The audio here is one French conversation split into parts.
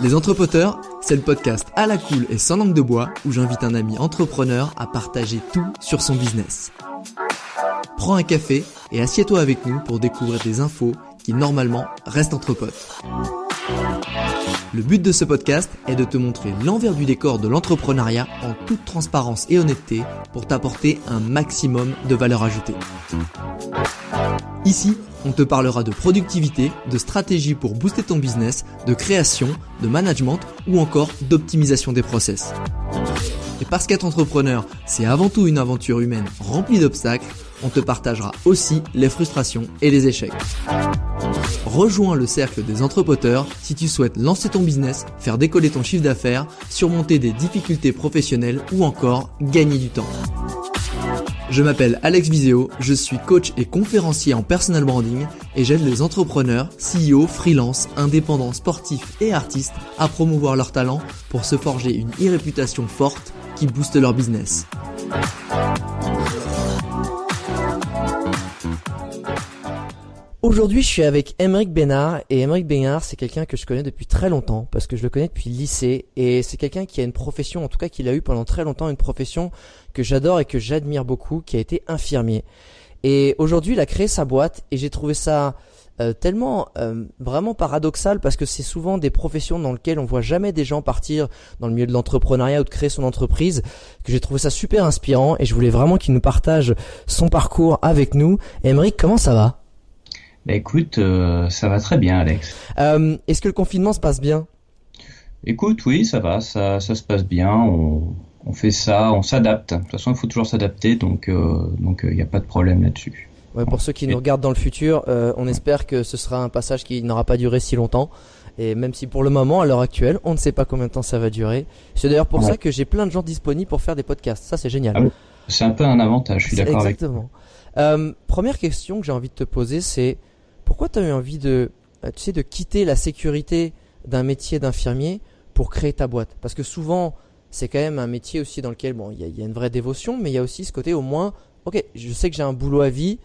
Les Entrepoteurs, c'est le podcast à la cool et sans langue de bois où j'invite un ami entrepreneur à partager tout sur son business. Prends un café et assieds-toi avec nous pour découvrir des infos qui normalement restent entre potes. Le but de ce podcast est de te montrer l'envers du décor de l'entrepreneuriat en toute transparence et honnêteté pour t'apporter un maximum de valeur ajoutée. Ici, on te parlera de productivité, de stratégie pour booster ton business, de création, de management ou encore d'optimisation des process. Et parce qu'être entrepreneur, c'est avant tout une aventure humaine remplie d'obstacles, on te partagera aussi les frustrations et les échecs. Rejoins le cercle des entrepoteurs si tu souhaites lancer ton business, faire décoller ton chiffre d'affaires, surmonter des difficultés professionnelles ou encore gagner du temps. Je m'appelle Alex Viseo, je suis coach et conférencier en personal branding et j'aide les entrepreneurs, CEO, freelance, indépendants, sportifs et artistes à promouvoir leurs talents pour se forger une e-réputation forte qui booste leur business. Aujourd'hui, je suis avec Émeric Bénard et Émeric Bénard, c'est quelqu'un que je connais depuis très longtemps parce que je le connais depuis le lycée et c'est quelqu'un qui a une profession, en tout cas qu'il a eu pendant très longtemps, une profession que j'adore et que j'admire beaucoup, qui a été infirmier. Et aujourd'hui, il a créé sa boîte et j'ai trouvé ça euh, tellement euh, vraiment paradoxal parce que c'est souvent des professions dans lesquelles on voit jamais des gens partir dans le milieu de l'entrepreneuriat ou de créer son entreprise que j'ai trouvé ça super inspirant et je voulais vraiment qu'il nous partage son parcours avec nous. Émeric, comment ça va? Bah écoute, euh, ça va très bien, Alex. Euh, Est-ce que le confinement se passe bien? Écoute, oui, ça va, ça, ça se passe bien. On, on fait ça, on s'adapte. De toute façon, il faut toujours s'adapter, donc euh, donc il n'y a pas de problème là-dessus. Ouais, pour ceux qui nous regardent dans le futur, on espère que ce sera un passage qui n'aura pas duré si longtemps. Et même si pour le moment, à l'heure actuelle, on ne sait pas combien de temps ça va durer. C'est d'ailleurs pour ça que j'ai plein de gens disponibles pour faire des podcasts. Ça, c'est génial. Ah c'est un peu un avantage, je suis d'accord avec Exactement. Première question que j'ai envie de te poser, c'est pourquoi tu as eu envie de, euh, tu sais, de quitter la sécurité d'un métier d'infirmier pour créer ta boîte? Parce que souvent, c'est quand même un métier aussi dans lequel, bon, il y a, une vraie dévotion, mais il y a aussi ce côté au moins, ok, je sais que j'ai un boulot à vie.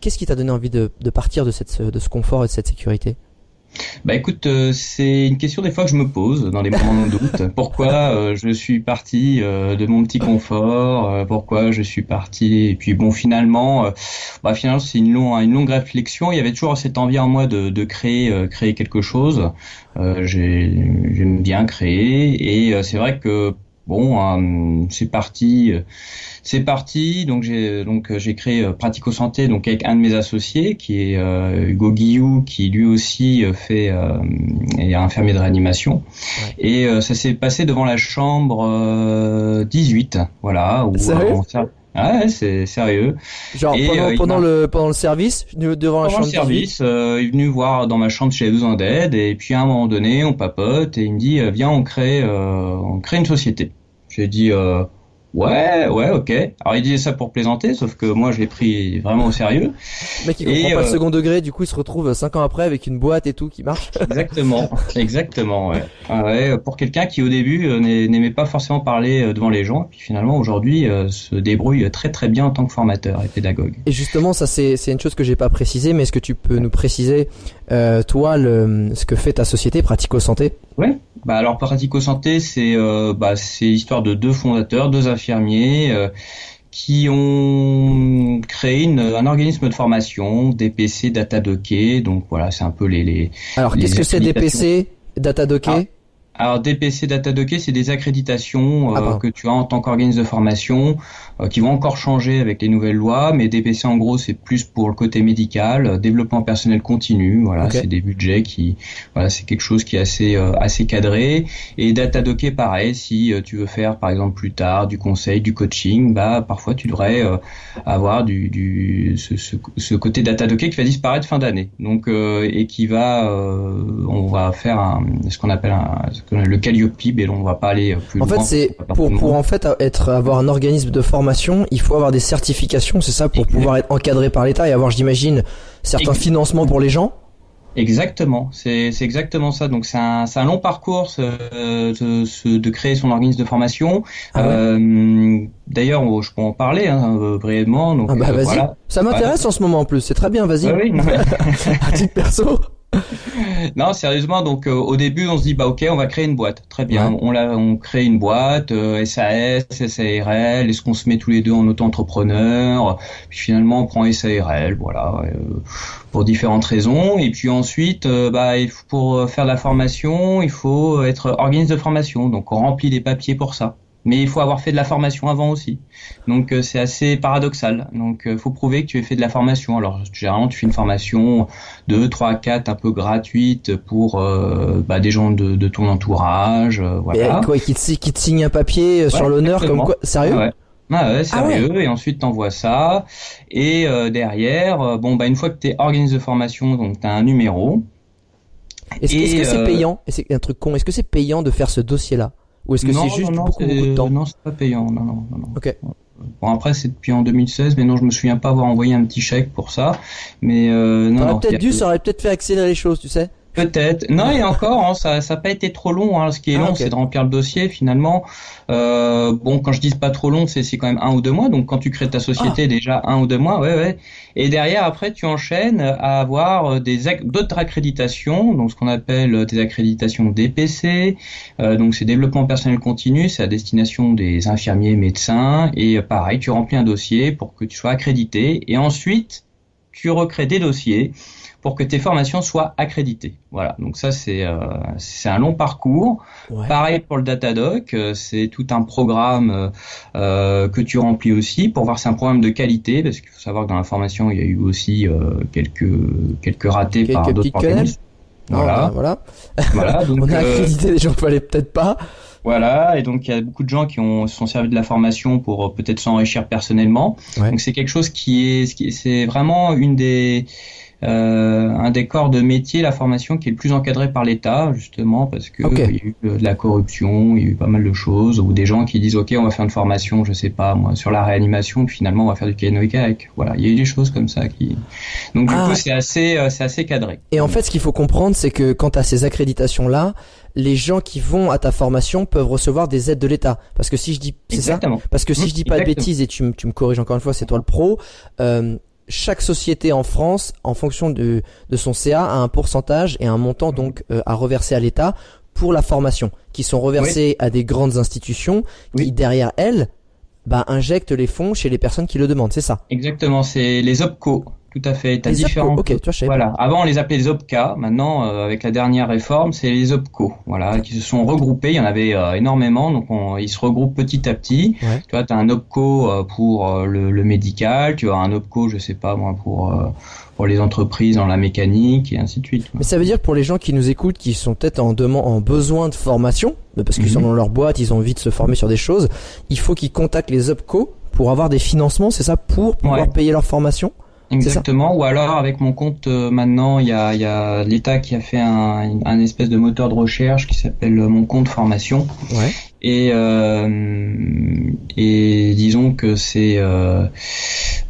Qu'est-ce qui t'a donné envie de, partir de ce confort et de cette sécurité? Bah écoute, euh, c'est une question des fois que je me pose dans des moments de doute. Pourquoi euh, je suis parti euh, de mon petit confort Pourquoi je suis parti Et puis bon, finalement, bah finalement c'est une, long, une longue réflexion. Il y avait toujours cette envie en moi de, de créer, créer quelque chose. J'aime bien créer et c'est vrai que bon, c'est parti c'est parti. Donc j'ai donc j'ai créé euh, Pratico Santé donc avec un de mes associés qui est euh, Hugo Guillou qui lui aussi euh, fait euh, est infirmier de réanimation. Et ça s'est passé devant la chambre 18, voilà où ah ouais, c'est sérieux. Genre pendant, le pendant le service, devant la chambre. le service, il est venu voir dans ma chambre si j'avais besoin d'aide et puis à un moment donné, on papote et il me dit viens on crée on crée une société. J'ai dit Ouais, ouais, ok. Alors il disait ça pour plaisanter, sauf que moi je l'ai pris vraiment au sérieux. Le mec il comprend pas le euh, second degré, du coup il se retrouve cinq ans après avec une boîte et tout qui marche. exactement, exactement. Ouais. Ah ouais pour quelqu'un qui au début euh, n'aimait pas forcément parler euh, devant les gens, puis finalement aujourd'hui se débrouille très très bien en tant que formateur et pédagogue. Et justement ça c'est c'est une chose que j'ai pas précisé, mais est-ce que tu peux nous préciser euh, toi le ce que fait ta société Pratico Santé Ouais. Bah alors Pratico Santé, c'est euh, bah, c'est l'histoire de deux fondateurs, deux infirmiers euh, qui ont créé une, un organisme de formation, DPC Datadocké. Donc voilà, c'est un peu les les. Alors qu'est-ce que c'est DPC Datadocké Alors DPC Datadocké, c'est des accréditations euh, ah, que tu as en tant qu'organisme de formation qui vont encore changer avec les nouvelles lois, mais DPC en gros c'est plus pour le côté médical, euh, développement personnel continu, voilà, c'est des budgets qui, voilà, c'est quelque chose qui est assez assez cadré. Et Datadocké pareil, si tu veux faire par exemple plus tard du conseil, du coaching, bah parfois tu devrais avoir du, du ce, ce, ce côté Datadocké qui va disparaître fin d'année, donc et qui va, on va faire un, ce qu'on appelle un le Calliope, mais on va pas aller plus loin. En fait, c'est pour pour en fait être avoir un organisme de formation, il faut avoir des certifications, c'est ça, pour pouvoir être encadré par l'État et avoir, j'imagine, certains financements pour les gens. Exactement, c'est exactement ça. Donc c'est un, un long parcours euh, de, de, créer son organisme de formation. Ah euh, D'ailleurs, je peux en parler hein, euh, brièvement. Donc, ah bah, vas-y. Ça m'intéresse en ce moment en plus. C'est très bien, vas-y. oui, non, mais... à titre perso. non, sérieusement, donc euh, au début, on se dit bah ok, on va créer une boîte. Très bien, on, la, on crée une boîte, SAS, euh, SARL. Est-ce qu'on se met tous les deux en auto-entrepreneur? Puis finalement, on prend SARL, voilà, euh, pour différentes raisons. Et puis ensuite, bah pour faire la formation, il faut être organisme de formation, donc on remplit les papiers pour ça mais il faut avoir fait de la formation avant aussi. Donc euh, c'est assez paradoxal. Donc il euh, faut prouver que tu as fait de la formation. Alors généralement tu fais une formation de 3 4 un peu gratuite pour euh, bah, des gens de, de ton entourage, voilà. quoi, qui te, qui te signe un papier sur l'honneur comme quoi Sérieux? Ouais. Ah ouais, ah sérieux, et ensuite t'envoies ça, et derrière, bon bah une fois que t'es organisé de formation, donc t'as un numéro. Est-ce que c'est payant? C'est un truc con. Est-ce que c'est payant de faire ce dossier-là? Ou est-ce que c'est juste beaucoup, de temps Non, c'est pas payant. Non, non, non. Ok. Bon après c'est depuis en 2016, mais non je me souviens pas avoir envoyé un petit chèque pour ça. Mais euh, non. Ça aurait peut-être dû, ça aurait peut-être fait accélérer les choses, tu sais. Peut-être. Non, et encore, hein, ça n'a pas été trop long. Hein. Ce qui est ah, long, c'est de remplir le dossier finalement. Euh, bon, quand je dis pas trop long, c'est quand même un ou deux mois. Donc quand tu crées ta société, ah. déjà un ou deux mois, ouais, ouais. Et derrière, après, tu enchaînes à avoir des d'autres accréditations, donc ce qu'on appelle des accréditations DPC. Euh, donc c'est développement personnel continu, c'est à destination des infirmiers, médecins. Et pareil, tu remplis un dossier pour que tu sois accrédité. Et ensuite, tu recrées des dossiers pour que tes formations soient accréditées. Voilà, donc ça c'est euh, c'est un long parcours. Pareil pour le Datadoc, euh, c'est tout un programme euh, que tu remplis aussi pour voir si c'est un programme de qualité, parce qu'il faut savoir que dans la formation il y a eu aussi quelques quelques ratés par d'autres organismes. Voilà. voilà. voilà donc, On a accrédité des gens qui fallait peut-être pas. Voilà, et donc il y a beaucoup de gens qui ont se sont servis de la formation pour peut-être s'enrichir personnellement. Donc c'est quelque chose qui est, c'est vraiment une des euh, un des corps de métier, la formation qui est le plus encadré par l'État, justement, parce que il y a eu de la corruption, il y a eu pas mal de choses, ou des gens qui disent ok, on va faire une formation, je sais pas moi, sur la réanimation, puis finalement on va faire du canoë avec. Voilà, il y a eu des choses comme ça qui. Donc du ah. coup c'est assez, euh, c'est assez cadré. Et en fait, ce qu'il faut comprendre, c'est que quand à ces accréditations là, les gens qui vont à ta formation peuvent recevoir des aides de l'État. Parce que si je dis, c'est ça? Parce que si je dis pas de bêtises et tu, tu me corriges encore une fois, c'est toi le pro. Euh, chaque société en France, en fonction de, de son CA, a un pourcentage et un montant donc euh, à reverser à l'État pour la formation, qui sont reversés à des grandes institutions qui derrière elles bah, injectent les fonds chez les personnes qui le demandent, c'est ça. Exactement, c'est les OPCO. Tout à fait. T'as différents. Ok, tu vois, voilà. Avant, on les appelait les OPCA. Maintenant, euh, avec la dernière réforme, c'est les OPCO. Voilà, qui se sont regroupés. Il y en avait euh, énormément, donc on, ils se regroupent petit à petit. Tu vois, t'as un OPCO euh, pour le, le, médical. Tu as un OPCO, je sais pas moi, pour pour les entreprises dans la mécanique et ainsi de suite. Mais ça veut dire pour les gens qui nous écoutent, qui sont peut-être en demande, en besoin de formation, parce qu'ils mhm. sont dans leur boîte, ils ont envie de se former sur des choses, il faut qu'ils contactent les OPCO pour avoir des financements, c'est ça, pour pouvoir payer leur formation? Exactement. Ou alors avec mon compte euh, maintenant, il y a, y a l'État qui a fait un, un, espèce de moteur de recherche qui s'appelle euh, mon compte formation. Ouais. Et euh, et disons que c'est euh,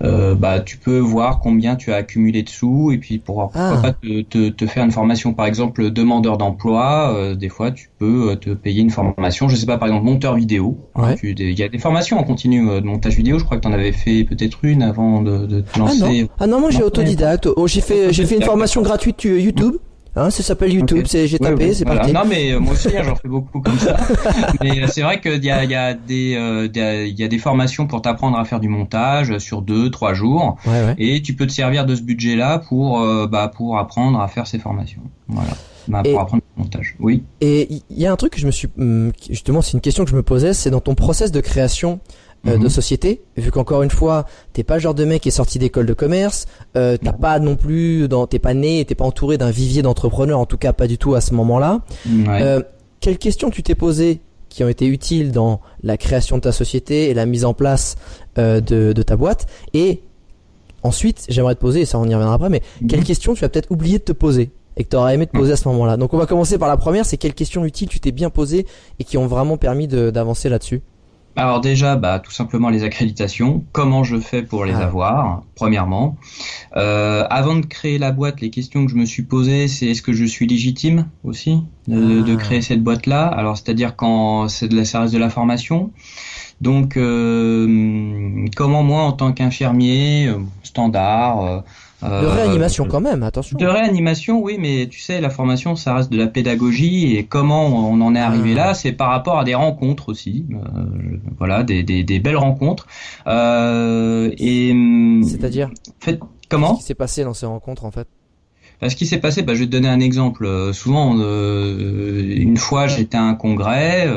euh, bah tu peux voir combien tu as accumulé de sous et puis pour pourquoi ah. pas te, te, te, faire une formation. Par exemple demandeur d'emploi euh, des fois tu peux te payer une formation. Je sais pas par exemple monteur vidéo. Il y a des formations en continu de montage vidéo. Je crois que tu en avais fait peut-être une avant de, de te lancer ah non, ah non moi j'ai autodidacte. Oh, j'ai fait j'ai fait une formation gratuite YouTube Hein, ça s'appelle YouTube, c'est j'ai tapé, c'est parti. Non mais euh, moi aussi hein, j'en fais beaucoup comme ça. mais euh, c'est vrai qu'il y a, y a des euh, il y a des formations pour t'apprendre à faire du montage sur deux trois jours ouais, ouais. et tu peux te servir de ce budget là pour bah pour apprendre à faire ces formations. Voilà. bah, pour apprendre le montage. Oui. Et il y a un truc que je me suis hum, justement, c'est une question que je me posais, c'est dans ton process de création. Euh, de mhm. société, vu qu'encore une fois, t'es pas le genre de mec qui est sorti d'école de commerce, euh, t'as pas non plus, dans, t'es pas né, t'es pas entouré d'un vivier d'entrepreneurs, en tout cas pas du tout à ce moment-là. Euh, quelles questions tu t'es posées qui ont été utiles dans la création de ta société et la mise en place euh, de, de ta boîte? Et ensuite, j'aimerais te poser, et ça on y reviendra après, mais mhm. quelles questions tu as peut-être oublié de te poser et que tu aurais aimé te poser à ce moment-là? Donc on va commencer par la première, c'est quelles questions utiles tu t'es bien posées et qui ont vraiment permis d'avancer là-dessus? Alors déjà, bah, tout simplement les accréditations. Comment je fais pour les ah. avoir, premièrement. Euh, avant de créer la boîte, les questions que je me suis posées, c'est est-ce que je suis légitime aussi de, ah. créer cette boîte-là? Alors c'est-à-dire quand c'est de la service de la formation. Donc euh, comment moi, en tant qu'infirmier euh, standard, de euh, réanimation quand même, attention. De réanimation, oui, mais tu sais, la formation, ça reste de la pédagogie et comment on en est arrivé ah. là, c'est par rapport à des rencontres aussi, euh, voilà, des, des, des, belles rencontres. Euh, et hum, c'est-à-dire, fait, comment Qu'est-ce qui s'est passé dans ces rencontres en fait? Bah, ce qui s'est passé, bah, je vais te donner un exemple. souvent, une fois, j'étais à un congrès.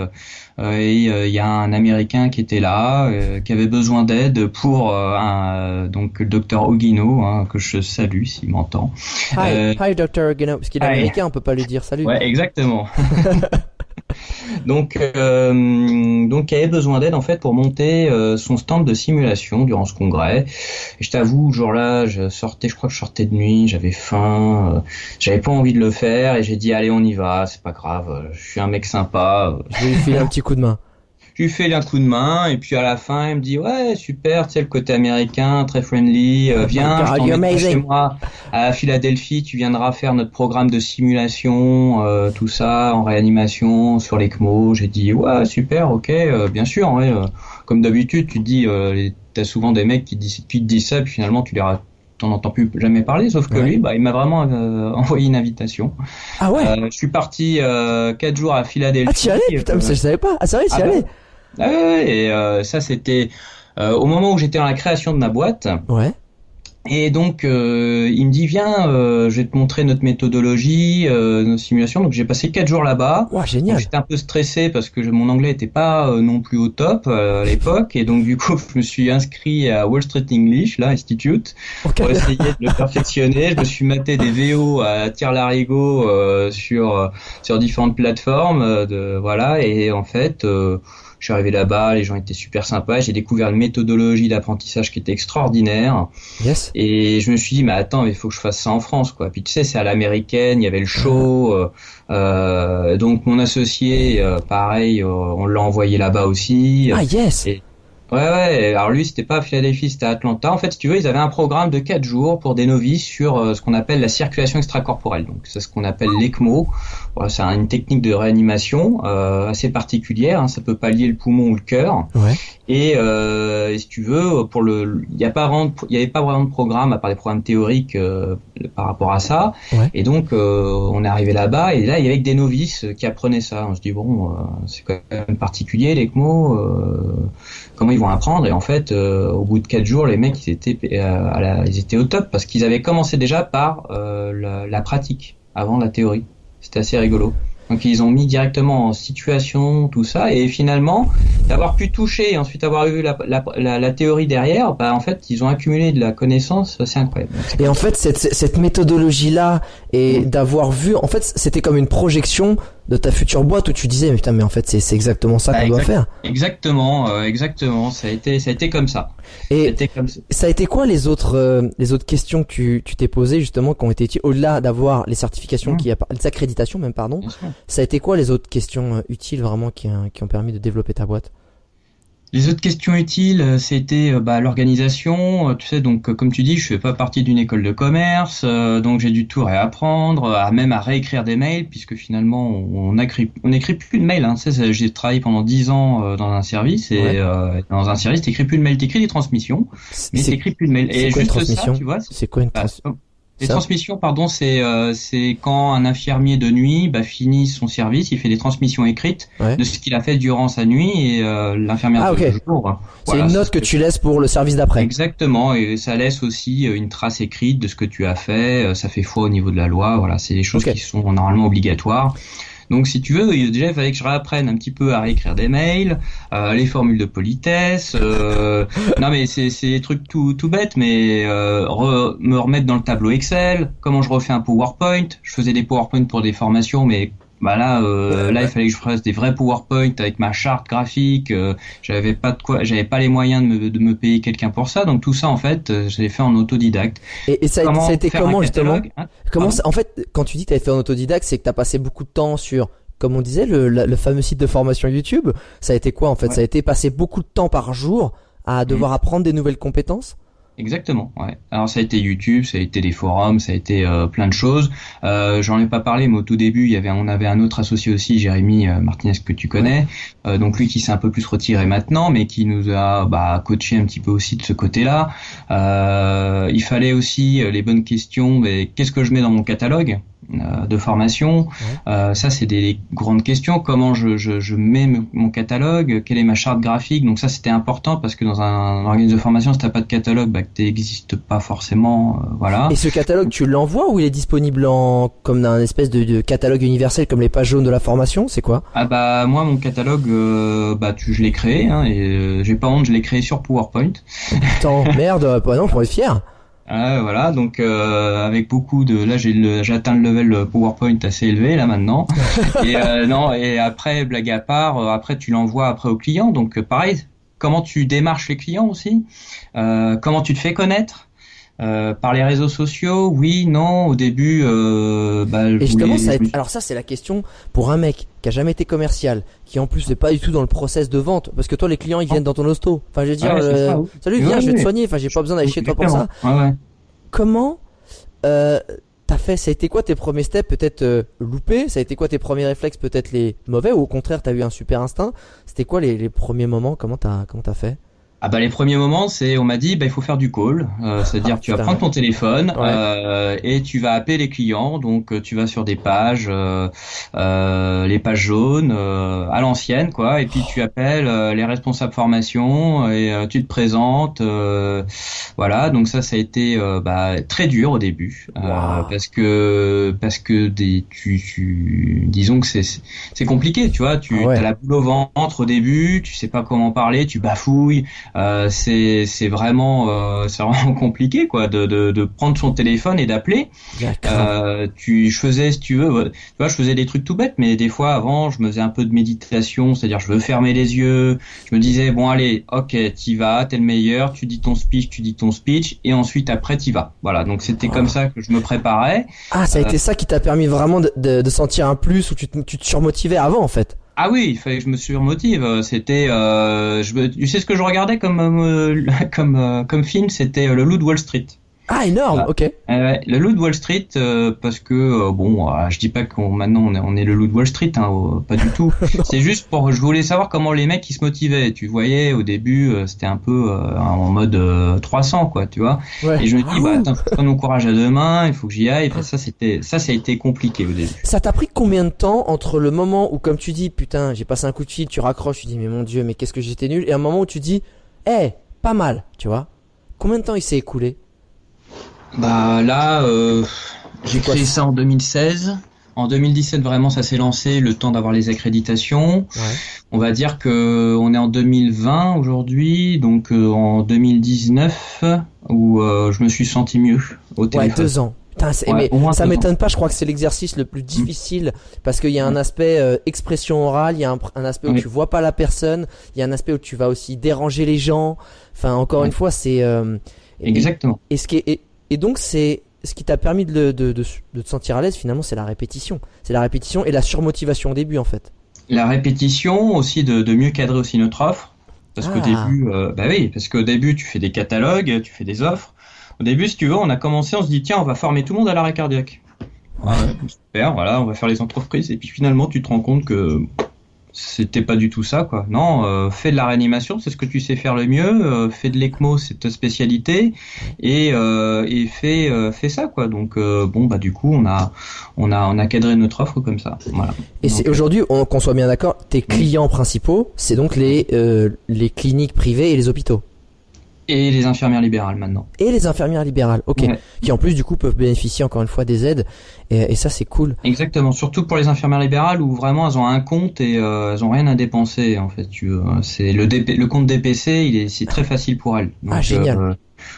Euh, et euh, il y a un Américain qui était là, euh, qui avait besoin d'aide pour un, donc le docteur Ogino, hein, que je salue s'il m'entend. Hi, hi docteur Ogino, parce qu'il est américain, on peut pas lui dire salut. Ouais, exactement. donc, euh, donc, il avait besoin d'aide en fait pour monter euh, son stand de simulation durant ce congrès. Et je t'avoue, ce jour-là, je sortais, je crois que je sortais de nuit, j'avais faim, euh, j'avais pas envie de le faire, et j'ai dit allez, on y va, c'est pas grave, je suis un mec sympa. Je vais lui filer un petit coup de main. Je lui fais un coup de main et puis à la fin il me dit ouais super tu sais le côté américain très friendly euh, viens je t'emmène chez moi à Philadelphie tu viendras faire notre programme de simulation euh, tout ça en réanimation sur l'ECMO j'ai dit ouais super ok euh, bien sûr ouais, comme d'habitude tu te dis t'as souvent des mecs qui, disent, qui te disent ça puis finalement tu les t'en entends plus jamais parler, sauf que lui, bah, il m'a vraiment envoyé une invitation. Ah ouais. je suis parti euh, quatre jours à Philadelphie. Ah tu y allais Putain, mais ça je savais pas. Ah c'est vrai, tu y ah, allais. Ah ouais, et euh, ça c'était euh, au moment où j'étais dans la création de ma boîte. Ouais. Et donc, euh, il me dit, viens, euh, je vais te montrer notre méthodologie, euh, nos simulations. Donc, j'ai passé quatre jours là-bas. Wow, génial. J'étais un peu stressé parce que mon anglais n'était pas euh, non plus au top à l'époque. Et donc, du coup, je me suis inscrit à Wall Street English, là, Institute, pour essayer de le perfectionner. je me suis maté des VO à tir larigot sur sur différentes plateformes. de voilà. Et en fait je suis arrivé là-bas, les gens étaient super sympas. J'ai découvert une méthodologie d'apprentissage qui était extraordinaire. Yes. Et je me suis dit, mais attends, il faut que je fasse ça en France, quoi. Puis tu sais, c'est à l'américaine, il y avait le show. Euh, euh donc mon associé, euh, pareil, euh, on l'a envoyé là-bas aussi. Ah yes. Ouais, ouais. Alors lui, c'était pas à Philadelphie, c'était à Atlanta. En fait, si tu veux, ils avaient un programme de 4 jours pour des novices sur euh, ce qu'on appelle la circulation extracorporelle. Donc, c'est ce qu'on appelle l'ECMO. Voilà, c'est une technique de réanimation euh, assez particulière. Hein. Ça peut pas lier le poumon ou le cœur. Ouais. Et, euh, si tu veux, pour le, il y a pas vraiment, il y avait pas vraiment de programme à part des programmes théoriques euh, par rapport à ça. Ouais. Et donc, euh, on est arrivé là-bas et là, il y avait des novices qui apprenaient ça. On se dit bon, c'est quand même particulier l'ECMO. Comment ils vont apprendre Et en fait, au bout de quatre jours, les mecs, ils étaient, ils étaient au top parce qu'ils avaient commencé déjà par la, la pratique avant la théorie. C'était assez rigolo. Donc ils ont mis directement en situation tout ça et finalement d'avoir pu toucher et ensuite avoir eu la, la, la, la, théorie derrière, bah en fait ils ont accumulé de la connaissance, c'est incroyable. Et en fait cette, cette méthodologie là et d'avoir vu, en fait c'était comme une projection de ta future boîte où tu disais mais putain mais en fait c'est c'est exactement ça qu'on bah, doit faire. Exactement, euh, exactement. Ça a été ça a été comme ça. Et ça a été, comme ça. ça a été quoi les autres euh, les autres questions que tu tu t'es posées justement qui ont été au-delà d'avoir les certifications mmh. qui les accréditations même pardon. Ça a été quoi les autres questions euh, utiles vraiment qui qui ont permis de développer ta boîte? Les autres questions utiles, euh, c'était euh, bah, l'organisation. Euh, tu sais, donc comme tu dis, je fais pas partie d'une école de commerce, donc j'ai du tout réapprendre, à même à réécrire des mails, puisque finalement on écrit, on écrit plus de mails. Hein. Tu sais, j'ai travaillé pendant dix ans dans un service et dans un service, t'écris plus de mails, t'écris des transmissions, mais t'écris plus de mails. Et juste ça, tu vois. C'est quoi une transmission Les Ça- transmissions, pardon, c'est euh, c'est quand un infirmier de nuit bah, finit son service, il fait des transmissions écrites Ouais. de ce qu'il a fait durant sa nuit et euh, l'infirmière Ah, de jour. C'est une note que tu laisses pour le service d'après. Exactement, et ça laisse aussi euh, une trace écrite de ce que tu as fait. euh, Ça fait foi au niveau de la loi. Voilà, c'est des choses qui sont normalement obligatoires. Donc, si tu veux, il- déjà, il fallait que je réapprenne un petit peu à réécrire des mails, euh, les formules de politesse. euh, non, mais c'est des trucs tout tout bêtes, mais euh, me remettre dans le tableau Excel. Comment je refais un PowerPoint Je faisais des PowerPoint pour des formations, mais bah là, euh, là, il fallait que je fasse des vrais PowerPoint avec ma charte graphique. euh, j'avais pas de quoi, j'avais pas les moyens de me, de me payer quelqu'un pour ça. Donc tout ça, en fait, euh, je l'ai fait en autodidacte. Et, et ça, a été- ça a été faire un comment justement hein Comment ça- en fait, quand tu dis que tu avais fait en autodidacte, c'est que tu as passé beaucoup de temps sur, comme on disait, le, le fameux site de formation YouTube. Ça a été quoi en fait? Ouais. Ça a été passer beaucoup de temps par jour à devoir apprendre des nouvelles compétences? Exactement. Ouais. Alors ça a été YouTube, ça a été des forums, ça a été euh, plein de choses. Euh, J'en ai pas parlé, mais au tout début, il y avait, on avait un autre associé aussi, Jérémy euh, Martinez que tu connais. Euh, donc lui qui s'est un peu plus retiré maintenant, mais qui nous a bah, coaché un petit peu aussi de ce côté-là. Euh, il fallait aussi euh, les bonnes questions. Mais qu'est-ce que je mets dans mon catalogue? De formation Euh, Ça, c'est des grandes questions. Comment je, je, je mets mon catalogue? Quelle est ma charte graphique? Donc ça, c'était important parce que dans un organisme de formation, si t'as pas de catalogue, bah, t'existes pas forcément. euh, voilà. Et ce catalogue, tu l'envoies ou il est disponible en comme un espèce de, de catalogue universel comme les pages jaunes de la formation? C'est quoi? Ah bah moi, mon catalogue, euh, bah tu, je l'ai créé. Hein, et euh, j'ai pas honte, je l'ai créé sur PowerPoint. Putain, merde, bah non, faut être fier. Ah, voilà, donc euh, avec beaucoup de là j'ai le atteint le level PowerPoint assez élevé là maintenant. et euh, non et après blague à part, euh, après tu l'envoies après au client donc euh, pareil. Comment tu démarches les clients aussi? Euh, Comment tu te fais connaître? Euh, par les réseaux sociaux Oui, non. Au début, euh, bah, je Et justement, voulais- ça a été- alors ça, c'est la question pour un mec qui a jamais été commercial, qui en plus n'est pas du tout dans le process de vente, parce que toi, les clients, ils viennent dans ton hosto. Enfin, je veux dire, Ouais, c'est euh, ça, oui. salut, viens, je vais te soigner. Enfin, j'ai pas besoin d'aller chez toi pour ça. Ouais, ouais. Comment euh, t'as fait? Ça a été quoi tes premiers steps Peut-être euh, loupés? Ça a été quoi tes premiers réflexes Peut-être les mauvais ou au contraire, t'as eu un super instinct? C'était quoi les, les premiers moments? Comment t'as comment t'as fait? Ah bah les premiers moments, c'est on m'a dit bah il faut faire du call, euh, c'est-à-dire Ah, tu vas prendre ton téléphone Ouais. euh, et tu vas appeler les clients. Donc euh, tu vas sur des pages, euh, euh, les pages jaunes euh, à l'ancienne quoi, et puis tu appelles euh, les responsables formation et euh, tu te présentes. euh, voilà, donc ça ça a été euh, bah, très dur au début euh, Wow. parce que parce que des tu, tu disons que c'est c'est compliqué, tu vois, tu Ah ouais. as la boule au ventre au début, tu sais pas comment parler, tu bafouilles. Euh, c'est c'est vraiment euh, c'est vraiment compliqué quoi de, de, de prendre son téléphone et d'appeler. Euh, tu je faisais si tu veux tu vois je faisais des trucs tout bêtes mais des fois avant je me faisais un peu de méditation c'est-à-dire je veux fermer les yeux je me disais bon allez ok t'y vas t'es le meilleur tu dis ton speech tu dis ton speech et ensuite après t'y vas voilà donc c'était comme ça que je me préparais Ah, ça a euh, été ça qui t'a permis vraiment de, de, de sentir un plus ou tu te, tu te surmotivais avant en fait. Ah oui, il fallait que je me surmotive. C'était, euh, tu sais ce que je regardais comme euh, comme euh, comme film, c'était euh, le Loup de Wall Street. Ah, énorme. Ok. Euh, ouais, le Loup de Wall Street, euh, parce que euh, bon, euh, je dis pas qu'on maintenant on est, on est le Loup de Wall Street, hein, pas du tout. C'est juste pour, je voulais savoir comment les mecs ils se motivaient. Tu voyais au début, c'était un peu en mode euh, 300 quoi, tu vois. Ouais. Et je me dis, Ah, bah ouh. attends, faut mon courage à deux mains, il faut que j'y aille. Enfin, ça c'était, ça ça a été compliqué au début. Ça t'a pris combien de temps entre le moment où, comme tu dis, putain, j'ai passé un coup de fil, tu raccroches, tu dis, mais mon dieu, mais qu'est-ce que j'étais nul, et un moment où tu dis, eh, pas mal, tu vois Combien de temps il s'est écoulé? Bah là, euh, j'ai créé ça en 2016. En 2017, vraiment, ça s'est lancé, le temps d'avoir les accréditations. Ouais. On va dire que on est en 2020 aujourd'hui, donc euh, en 2019 où euh, je me suis senti mieux au Ouais, téléphone. deux ans. Putain, Ouais, mais ça m'étonne pas, je crois que c'est l'exercice le plus difficile parce qu'il y a un aspect euh, expression orale, il y a un, un aspect où Oui. tu vois pas la personne, il y a un aspect où tu vas aussi déranger les gens. Enfin, encore Ouais. une fois, c'est euh, et- Exactement. Et, ce qui est, et, et donc c'est ce qui t'a permis de, le- de, de, de te sentir à l'aise finalement, c'est la répétition. C'est la répétition et la surmotivation au début en fait. La répétition aussi de, de mieux cadrer aussi notre offre. Parce qu'au Ah. début, euh, bah oui, parce qu'au début tu fais des catalogues, tu fais des offres. Au début, si tu veux, on a commencé, on se dit tiens, on va former tout le monde à l'arrêt cardiaque. Ouais, super, voilà, on va faire les entreprises. Et puis finalement, tu te rends compte que c'était pas du tout ça quoi. Non, euh, fais de la réanimation, c'est ce que tu sais faire le mieux. Euh, fais de l'ECMO, c'est ta spécialité, et euh, et fais euh, fais ça quoi. Donc euh, bon bah du coup on a on a on a cadré notre offre comme ça. Voilà. Et c'est aujourd'hui, on- qu'on soit bien d'accord, tes clients principaux, c'est donc les euh, les cliniques privées et les hôpitaux et les infirmières libérales maintenant. et les infirmières libérales. Ok, Ouais. qui en plus du coup peuvent bénéficier encore une fois des aides et, et ça c'est cool. Exactement, surtout pour les infirmières libérales où vraiment elles ont un compte et euh, elles ont rien à dépenser en fait. Tu. C'est le DP le compte DPC, il est c'est très facile pour elles. Ah, génial. euh,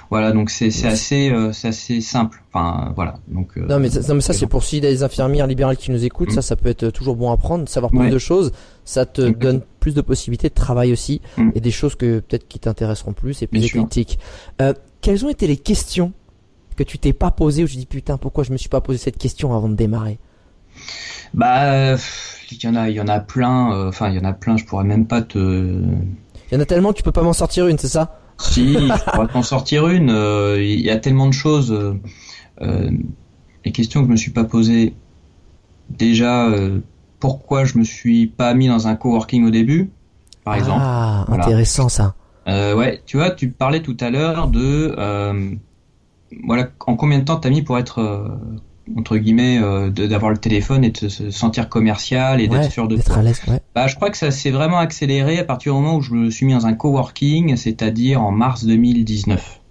voilà, donc c'est c'est assez euh, c'est assez simple. Enfin voilà, donc. euh, Non mais ça, ça c'est pour si des infirmières libérales qui nous écoutent, Mm. ça ça peut être toujours bon à apprendre, savoir plus Ouais. de choses, ça te donne plus de possibilités de travail aussi Mm. et des choses que peut-être qui t'intéresseront plus et plus Bien éclectiques. Euh, quelles ont été les questions que tu t'es pas posées ou tu dis putain pourquoi je me suis pas posé cette question avant de démarrer? Bah, il y en a, il y en a plein. euh, Enfin, il y en a plein. Je pourrais même pas te. Il y en a tellement que tu peux pas m'en sortir une, c'est ça? Si, je pourrais t'en sortir une. euh, Il y a tellement de choses. euh, euh, les questions que je me suis pas posées. Déjà, euh, pourquoi je me suis pas mis dans un coworking au début, par exemple. Ah, Voilà. intéressant ça. Euh, ouais, tu vois, tu parlais tout à l'heure de euh, voilà, en combien de temps t'as mis pour être euh, entre guillemets euh, d'avoir le téléphone et de se sentir commercial et Ouais, d'être sûr de à ouais. Bah, je crois que ça s'est vraiment accéléré à partir du moment où je me suis mis dans un coworking, c'est-à-dire en mars 2019.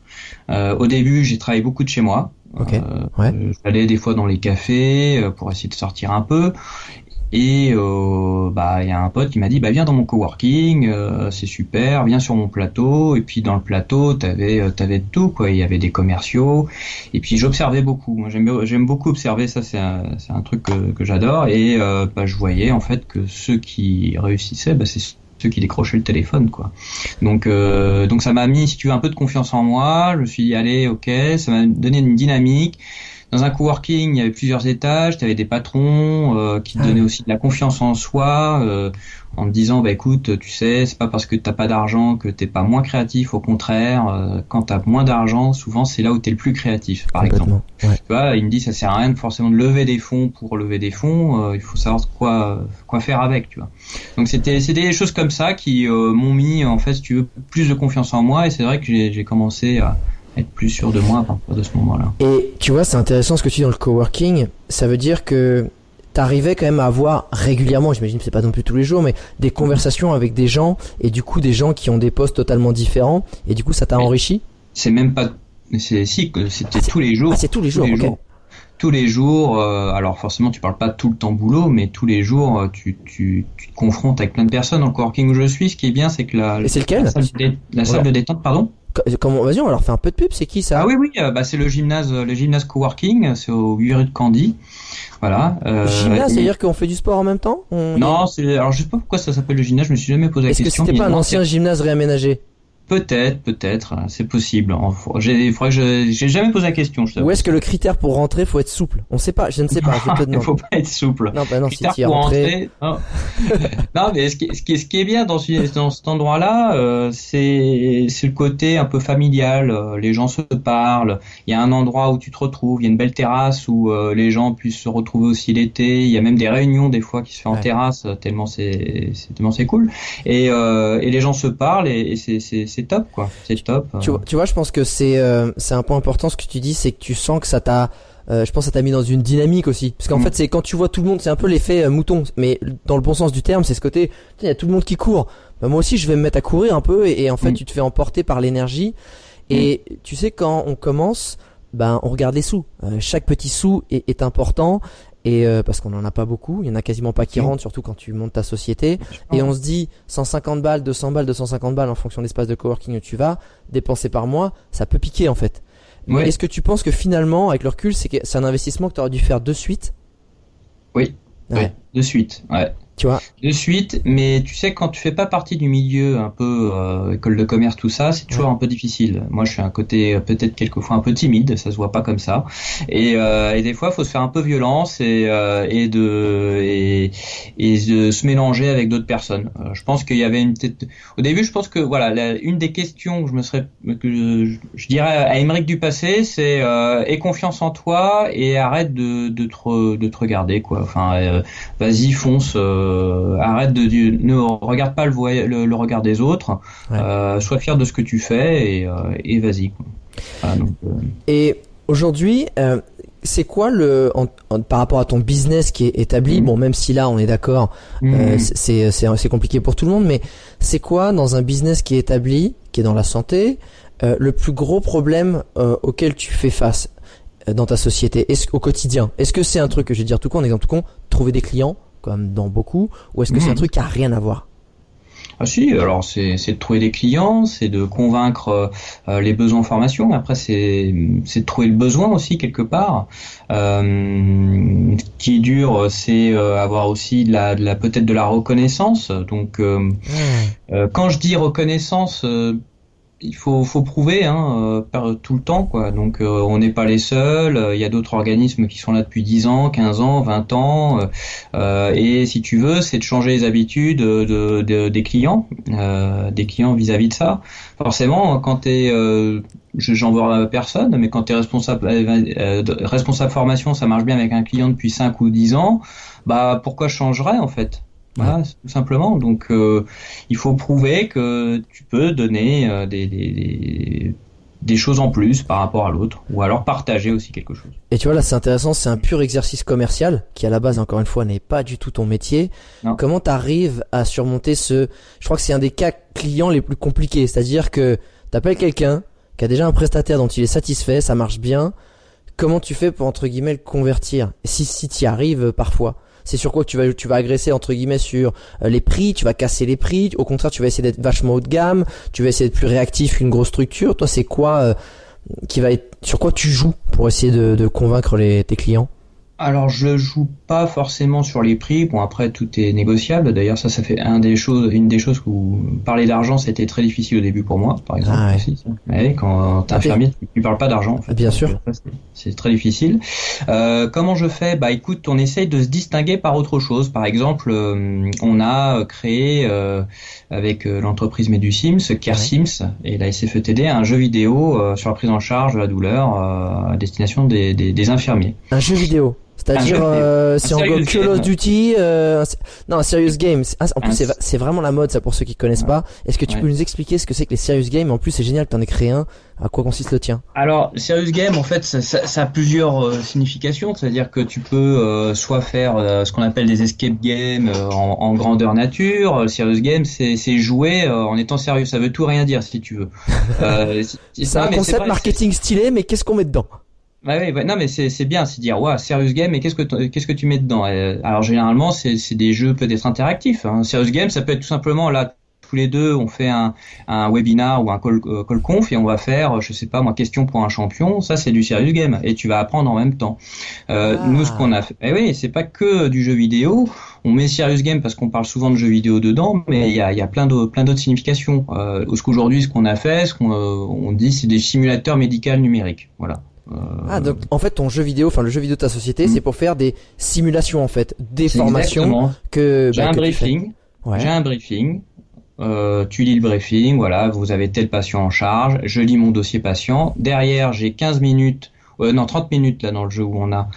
Euh, au début, j'ai travaillé beaucoup de chez moi. Euh, ouais. J'allais des fois dans les cafés pour essayer de sortir un peu. Et euh, bah il y a un pote qui m'a dit bah viens dans mon coworking, euh, c'est super, viens sur mon plateau. Et puis dans le plateau t'avais euh, t'avais de tout quoi. Il y avait des commerciaux. Et puis j'observais beaucoup. Moi j'aime beaucoup observer. Ça c'est un, un truc que, que j'adore. Et euh, bah, je voyais en fait que ceux qui réussissaient bah, c'est ceux qui décrochaient le téléphone quoi. Donc euh, donc ça m'a mis si tu veux un peu de confiance en moi. Je suis dit allez ok, ça m'a donné une dynamique. Dans un coworking, il y avait plusieurs étages, tu avais des patrons euh, qui te Ah donnaient aussi de la confiance en soi, euh, en te disant bah écoute, tu sais, c'est pas parce que t'as pas d'argent que t'es pas moins créatif, au contraire, euh, quand t'as moins d'argent, souvent c'est là où t'es le plus créatif, par exemple. Ouais. Tu vois, il me dit ça sert à rien de forcément de lever des fonds pour lever des fonds, euh, il faut savoir quoi quoi faire avec, tu vois. Donc c'était c'était des choses comme ça qui euh, m'ont mis en fait, si tu veux, plus de confiance en moi et c'est vrai que j'ai j'ai commencé à être plus sûr de moi à partir de ce moment-là. Et tu vois, c'est intéressant ce que tu dis dans le coworking. Ça veut dire que t'arrivais quand même à avoir régulièrement, j'imagine que c'est pas non plus tous les jours, mais des conversations avec des gens et du coup des gens qui ont des postes totalement différents et du coup ça t'a enrichi? C'est même pas c'est si que c'était Ah, tous les jours. Ah, c'est tous les jours, ok. Tous les jours, euh, alors forcément tu parles pas tout le temps boulot, mais tous les jours euh, tu, tu, tu te confrontes avec plein de personnes. Le coworking où je suis, ce qui est bien, c'est que la, Et c'est lequel la salle, de, dé- la salle Voilà. de détente, pardon. Co- Comment, vas-y, on va leur faire un peu de pub, c'est qui ça? Ah oui, oui, euh, bah, c'est le gymnase, le gymnase coworking, c'est au 8 rue de Candy. Voilà. euh, Gymnase, et- c'est-à-dire qu'on fait du sport en même temps? On- Non, c'est, alors je sais pas pourquoi ça s'appelle le gymnase, je me suis jamais posé la Est-ce que question. c'était pas un ancien gymnase réaménagé? Peut-être, peut-être, euh, c'est possible. J'ai, faudrait que je, j'ai jamais posé la question. Je. Ou est-ce que le critère pour rentrer faut être souple? On sait pas, je ne sais pas, je te Il faut pas être souple. Non, bah non, Critère pour rentré. entrer, non. non, mais ce qui, ce qui, ce qui est bien dans, ce- dans cet endroit-là, euh, c'est, le côté un peu familial. euh, Les gens se parlent. Il y a un endroit où tu te retrouves. Il y a une belle terrasse où euh, les gens puissent se retrouver aussi l'été. Il y a même des réunions des fois qui se fait en terrasse tellement c'est, c'est tellement c'est cool. Et, euh, et les gens se parlent et, et c'est, c'est, top quoi. C'est top. Tu vois, tu vois, je pense que c'est euh, c'est un point important ce que tu dis, c'est que tu sens que ça t'a, euh, je pense, que ça t'a mis dans une dynamique aussi. Parce qu'en Mm. fait, c'est quand tu vois tout le monde, c'est un peu l'effet euh, mouton, mais dans le bon sens du terme, c'est ce côté, il y a tout le monde qui court. Bah, moi aussi, je vais me mettre à courir un peu, et, et en fait, Mm. tu te fais emporter par l'énergie. Et tu sais, quand on commence, ben, on regarde les sous. Euh, chaque petit sou est, est important. Et euh, parce qu'on en a pas beaucoup, il y en a quasiment pas qui rentrent, surtout quand tu montes ta société. Et on se dit 150 balles, 200 balles, 250 balles en fonction de l'espace de coworking où tu vas, dépenser par mois, ça peut piquer en fait. Est-ce que tu penses que finalement, avec le recul, c'est un investissement que tu aurais dû faire de suite? Oui. Ouais. Oui, de suite. Ouais. Tu vois de suite, mais tu sais quand tu fais pas partie du milieu un peu euh, école de commerce tout ça, c'est toujours Ouais. un peu difficile. Moi, je suis un côté euh, peut-être quelquefois un peu timide, ça se voit pas comme ça, et, euh, et des fois, faut se faire un peu violence et euh, et de et, et de se mélanger avec d'autres personnes. Euh, je pense qu'il y avait une petite... au début, je pense que voilà, la- une des questions que je me serais que je, je dirais à Émeric du passé, c'est euh, aie confiance en toi et arrête de de te de te regarder quoi. Enfin, euh, vas-y fonce. euh, arrête de ne regarde pas le, le, regard des autres, sois fier de ce que tu fais et, et vas-y. et aujourd'hui, c'est quoi le par rapport à ton business qui est établi mhm. bon même si là on est d'accord euh, c'est c'est compliqué pour tout le monde mais c'est quoi dans un business qui est établi qui est dans la santé euh, le plus gros problème euh, auquel tu fais face dans ta société? Est au quotidien? Est-ce que c'est un truc que je vais dire tout con en exemple tout con trouver des clients comme dans beaucoup ou est-ce que c'est un mhm. truc qui a rien à voir? Ah si, alors c'est de trouver des clients, c'est de convaincre euh, les besoins en formation. Après, c'est de trouver le besoin aussi quelque part. Euh, ce qui est dur, c'est euh, avoir aussi de la, de la peut-être de la reconnaissance. Donc, quand je dis reconnaissance il faut, prouver hein, euh, tout le temps quoi. Donc euh, on n'est pas les seuls. Il y a d'autres organismes qui sont là depuis 10 ans, 15 ans, 20 ans. Euh, et si tu veux, c'est de changer les habitudes de, de, des clients, des clients vis-à-vis de ça. Forcément, quand tu es j'en vois personne, mais quand tu es responsable responsable formation, ça marche bien avec un client depuis 5 ou 10 ans. Bah pourquoi je changerais en fait? Voilà, tout simplement. Donc, euh, il faut prouver que tu peux donner euh, des, des, des, choses en plus par rapport à l'autre, ou alors partager aussi quelque chose. Et tu vois, là, c'est intéressant, c'est un pur exercice commercial, qui à la base, encore une fois, n'est pas du tout ton métier. Comment tu arrives à surmonter ce... Je crois que c'est un des cas clients les plus compliqués, c'est-à-dire que tu appelles quelqu'un qui a déjà un prestataire dont il est satisfait, ça marche bien. Comment tu fais pour, entre guillemets, le convertir Si, si tu y arrives parfois? C'est sur quoi tu vas tu vas agresser entre guillemets sur euh, les prix, tu vas casser les prix, au contraire tu vas essayer d'être vachement haut de gamme, tu vas essayer d'être plus réactif qu'une grosse structure. Toi, c'est quoi euh, qui va être sur quoi tu joues pour essayer de, de convaincre les, tes clients? Alors je joue pas forcément sur les prix. Bon après tout est négociable. D'ailleurs ça ça fait un des choses, une des choses où parler d'argent c'était très difficile au début pour moi par exemple. Ah ouais. quand t'es infirmier tu, parles pas d'argent. En fait. Bien sûr. C'est très difficile. Euh, comment je fais? Bah écoute on essaye de se distinguer par autre chose. Par exemple euh, on a créé euh, avec euh, l'entreprise Medusims, Care Sims et la SFETD un jeu vidéo euh, sur la prise en charge de la douleur à destination des, des, des infirmiers. Un jeu vidéo c'est-à-dire, euh, c'est en Call of Duty, euh, non, Serious Games. Ah, en plus, c'est vraiment la mode, ça, pour ceux qui connaissent pas. Est-ce que tu peux nous expliquer ce que c'est que les Serious Games? En plus, c'est génial que t'en aies créé un. À quoi consiste le tien? Alors, Serious Game, en fait, ça, ça, a plusieurs euh, significations. C'est-à-dire que tu peux euh, soit faire euh, ce qu'on appelle des escape games en, en, grandeur nature. Serious Game, c'est jouer en étant sérieux. Ça veut tout rien dire, si tu veux. c'est un concept marketing stylé, mais qu'est-ce qu'on met dedans? Ouais, non, mais c'est bien, c'est dire, ouais, Serious Game, mais qu'est-ce que qu'est-ce que tu mets dedans? Alors généralement, c'est des jeux peut-être interactifs. Hein. Serious Game, ça peut être tout simplement là, tous les deux, on fait un, un webinar ou un call, euh, call, conf et on va faire, je sais pas moi, question pour un champion. Ça, c'est du serious game et tu vas apprendre en même temps. Euh, ah. Nous, ce qu'on a fait, eh oui, c'est pas que du jeu vidéo. On met serious game parce qu'on parle souvent de jeux vidéo dedans, mais il y a, y a plein d'autres plein d'autres significations. Euh, ce qu'aujourd'hui, ce qu'on a fait, ce qu'on euh, on dit, c'est des simulateurs médicaux numériques. Voilà. Euh, ah donc en fait ton jeu vidéo, enfin le jeu vidéo de ta société, hmm. c'est pour faire des simulations en fait, des formations que j'ai bah, un, briefing, j'ai un briefing. Euh, tu lis le briefing, voilà, vous avez tel patient en charge, je lis mon dossier patient. Derrière, j'ai 15 minutes, euh, non 30 minutes là dans le jeu où on a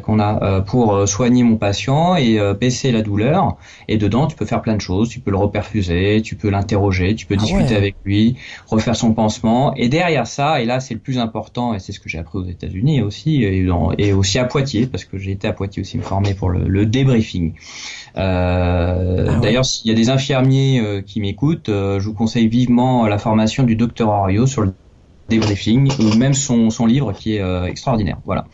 qu'on a euh, pour euh, soigner mon patient et baisser la douleur. Et dedans, tu peux faire plein de choses. Tu peux le reperfuser, tu peux l'interroger, tu peux ah discuter avec lui, refaire son pansement. Et derrière ça, et là c'est le plus important, et c'est ce que j'ai appris aux États-Unis aussi, et, aussi à Poitiers, parce que j'ai été à Poitiers aussi me former pour le, débriefing. Euh, ah D'ailleurs, s'il y a des infirmiers qui m'écoutent, je vous conseille vivement la formation du docteur Ario sur le débriefing ou même son, son livre qui est euh, extraordinaire. Voilà.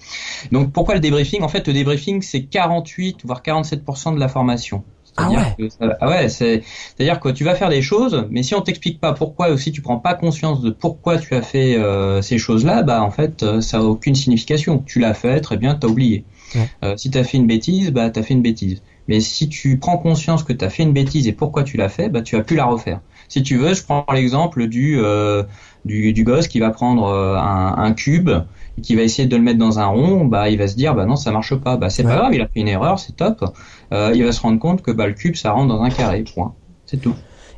Donc pourquoi le débriefing? En fait, le débriefing c'est 48 voire 47% de la formation. Ah ouais. ah ouais, c'est à dire que tu vas faire des choses, mais si on t'explique pas pourquoi, ou si tu prends pas conscience de pourquoi tu as fait euh, ces choses-là, bah en fait euh, ça a aucune signification. Tu l'as fait, très bien, t'as oublié. Euh, si t'as fait une bêtise, bah t'as fait une bêtise. Mais si tu prends conscience que t'as fait une bêtise et pourquoi tu l'as fait, bah tu vas plus la refaire. Si tu veux, je prends l'exemple du du, du, gosse qui va prendre euh, un, un, cube et qui va essayer de le mettre dans un rond, bah il va se dire bah non ça marche pas, bah c'est pas grave, il a fait une erreur, c'est top. Euh, il va se rendre compte que bah le cube ça rentre dans un carré, point, c'est tout.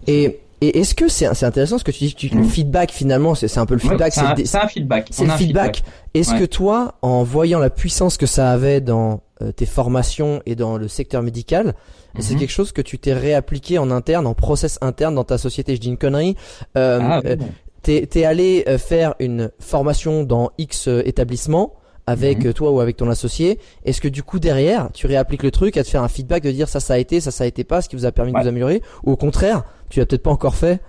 Et Et est-ce que c'est c'est intéressant ce que tu dis, tu, le feedback finalement, c'est un peu le feedback. c'est un, feedback. C'est le feedback. Est-ce que toi, en voyant la puissance que ça avait dans euh, tes formations et dans le secteur médical, c'est mhm. quelque chose que tu t'es réappliqué en interne, en process interne dans ta société? Je dis une connerie. Euh, ah, euh, T'es es allé euh, faire une formation dans X établissement avec mhm. toi ou avec ton associé. Est-ce que du coup derrière, tu réappliques le truc à te faire un feedback de dire ça ça a été, ça ça a été pas, ce qui vous a permis de vous améliorer, ou au contraire, tu as peut-être pas encore fait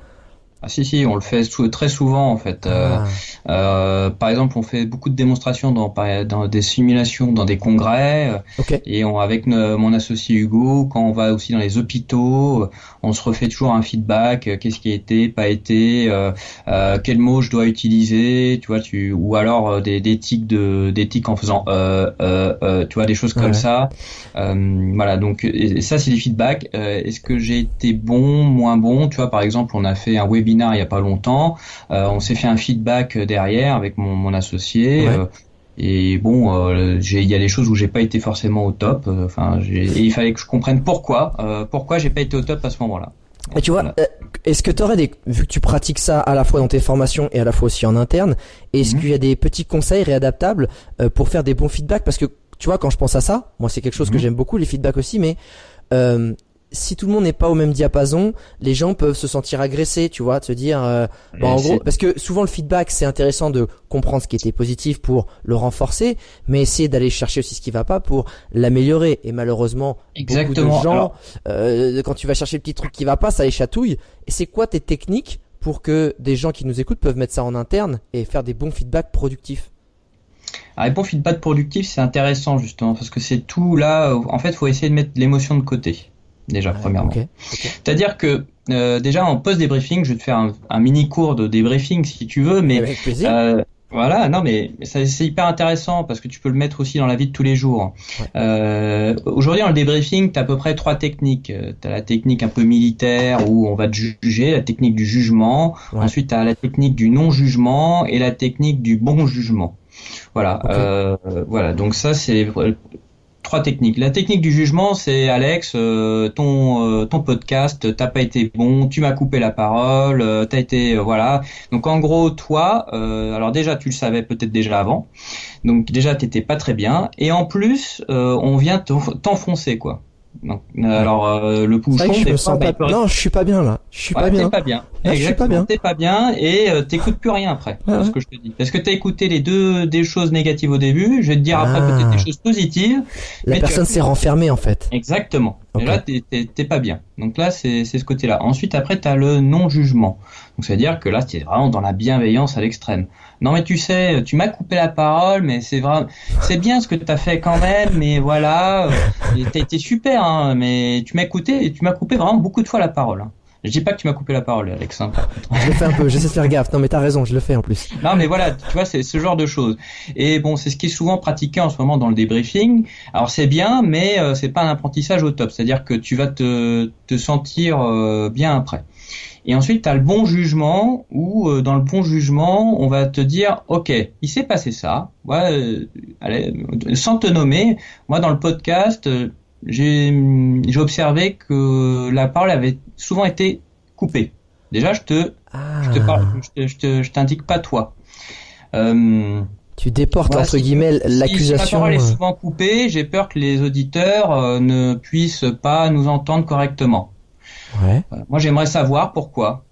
ah si si, on le fait très souvent en fait. Euh, ah. euh, par exemple, on fait beaucoup de démonstrations dans, dans des simulations, dans des congrès. Euh, et on, avec mon associé Hugo, quand on va aussi dans les hôpitaux, on se refait toujours un feedback. Qu'est-ce qui a été, pas été, euh, quel mot je dois utiliser, tu vois, tu ou alors des, des tics de des tics en faisant tu vois des choses comme ça. voilà, donc et ça c'est des feedbacks. Est-ce que j'ai été bon, moins bon, tu vois, par exemple, on a fait un webinaire il y a pas longtemps. Euh, on s'est fait un feedback derrière avec mon, associé. Euh, et bon, euh, il y a des choses où j'ai pas été forcément au top. Enfin, et il fallait que je comprenne pourquoi, pourquoi j'ai pas été au top à ce moment-là. Et tu vois, est-ce que tu aurais des, vu que tu pratiques ça à la fois dans tes formations et à la fois aussi en interne, est-ce mhm. qu'il y a des petits conseils réadaptables pour faire des bons feedbacks? Parce que tu vois, quand je pense à ça, moi c'est quelque chose que mhm. j'aime beaucoup, les feedbacks aussi, mais euh, si tout le monde n'est pas au même diapason, les gens peuvent se sentir agressés, tu vois, de se dire, euh, en gros, parce que souvent le feedback c'est intéressant de comprendre ce qui était positif pour le renforcer, mais essayer d'aller chercher aussi ce qui va pas pour l'améliorer. Et malheureusement, Exactement. beaucoup de gens, euh, quand tu vas chercher le petit truc qui va pas, ça les chatouille. Et c'est quoi tes techniques pour que des gens qui nous écoutent peuvent mettre ça en interne et faire des bons feedbacks productifs? Un bon feedback productif, c'est intéressant justement parce que c'est tout là. En fait, faut essayer de mettre l'émotion de côté déjà premièrement. C'est-à-dire que euh, déjà en post débriefing, je vais te faire un, mini cours de débriefing si tu veux, mais euh, voilà, non mais c'est hyper intéressant parce que tu peux le mettre aussi dans la vie de tous les jours. Euh, Aujourd'hui, dans le débriefing, tu as à peu près trois techniques. Tu as la technique un peu militaire où on va te juger, la technique du jugement. Ensuite, tu as la technique du non-jugement et la technique du bon jugement. Voilà, euh, voilà. Donc ça, c'est techniques. La technique du jugement, c'est Alex, euh, ton euh, ton podcast, t'as pas été bon, tu m'as coupé la parole, euh, t'as été voilà. Donc en gros, toi, alors déjà tu le savais peut-être déjà avant, donc déjà t'étais pas très bien, et en plus on vient t'enfoncer quoi. Non. Alors euh, le bouchon, je me sens pas... non, je suis pas bien là. Je suis pas bien. pas bien. je suis pas bien. T'es pas bien et euh, t'écoutes plus rien après. ce que je te dis. Parce que t'as écouté les deux des choses négatives au début. Je vais te dire après peut-être des ah. choses positives. La personne s'est renfermée en fait. Exactement. Et là t'es pas bien. Donc là c'est c'est ce côté-là. Ensuite après t'as le non jugement. Donc c'est à dire que là t'es vraiment dans la bienveillance à l'extrême non mais tu sais, tu m'as coupé la parole, mais c'est vrai, c'est bien ce que tu as fait quand même, mais voilà, t'as été super, hein, mais tu m'as écouté, tu m'as coupé vraiment beaucoup de fois la parole. Hein. Je dis pas que tu m'as coupé la parole, Alex. Hein, je le fais un peu, j'essaie de faire gaffe. Non, mais t'as raison, je le fais en plus. Non, mais voilà, tu vois, c'est ce genre de choses. Et bon, c'est ce qui est souvent pratiqué en ce moment dans le débriefing. Alors c'est bien, mais euh, c'est pas un apprentissage au top. C'est-à-dire que tu vas te, te sentir euh, bien après. Et ensuite, tu as le bon jugement, où euh, dans le bon jugement, on va te dire, OK, il s'est passé ça. Ouais, euh, allez, sans te nommer, moi dans le podcast, euh, j'ai observé que la parole avait souvent été coupée. Déjà, je te, je te parle, je te, je t'indique pas toi. Euh, tu déportes entre guillemets l'accusation. Si la parole est souvent coupée, j'ai peur que les auditeurs ne puissent pas nous entendre correctement. Ouais. Moi, j'aimerais savoir pourquoi.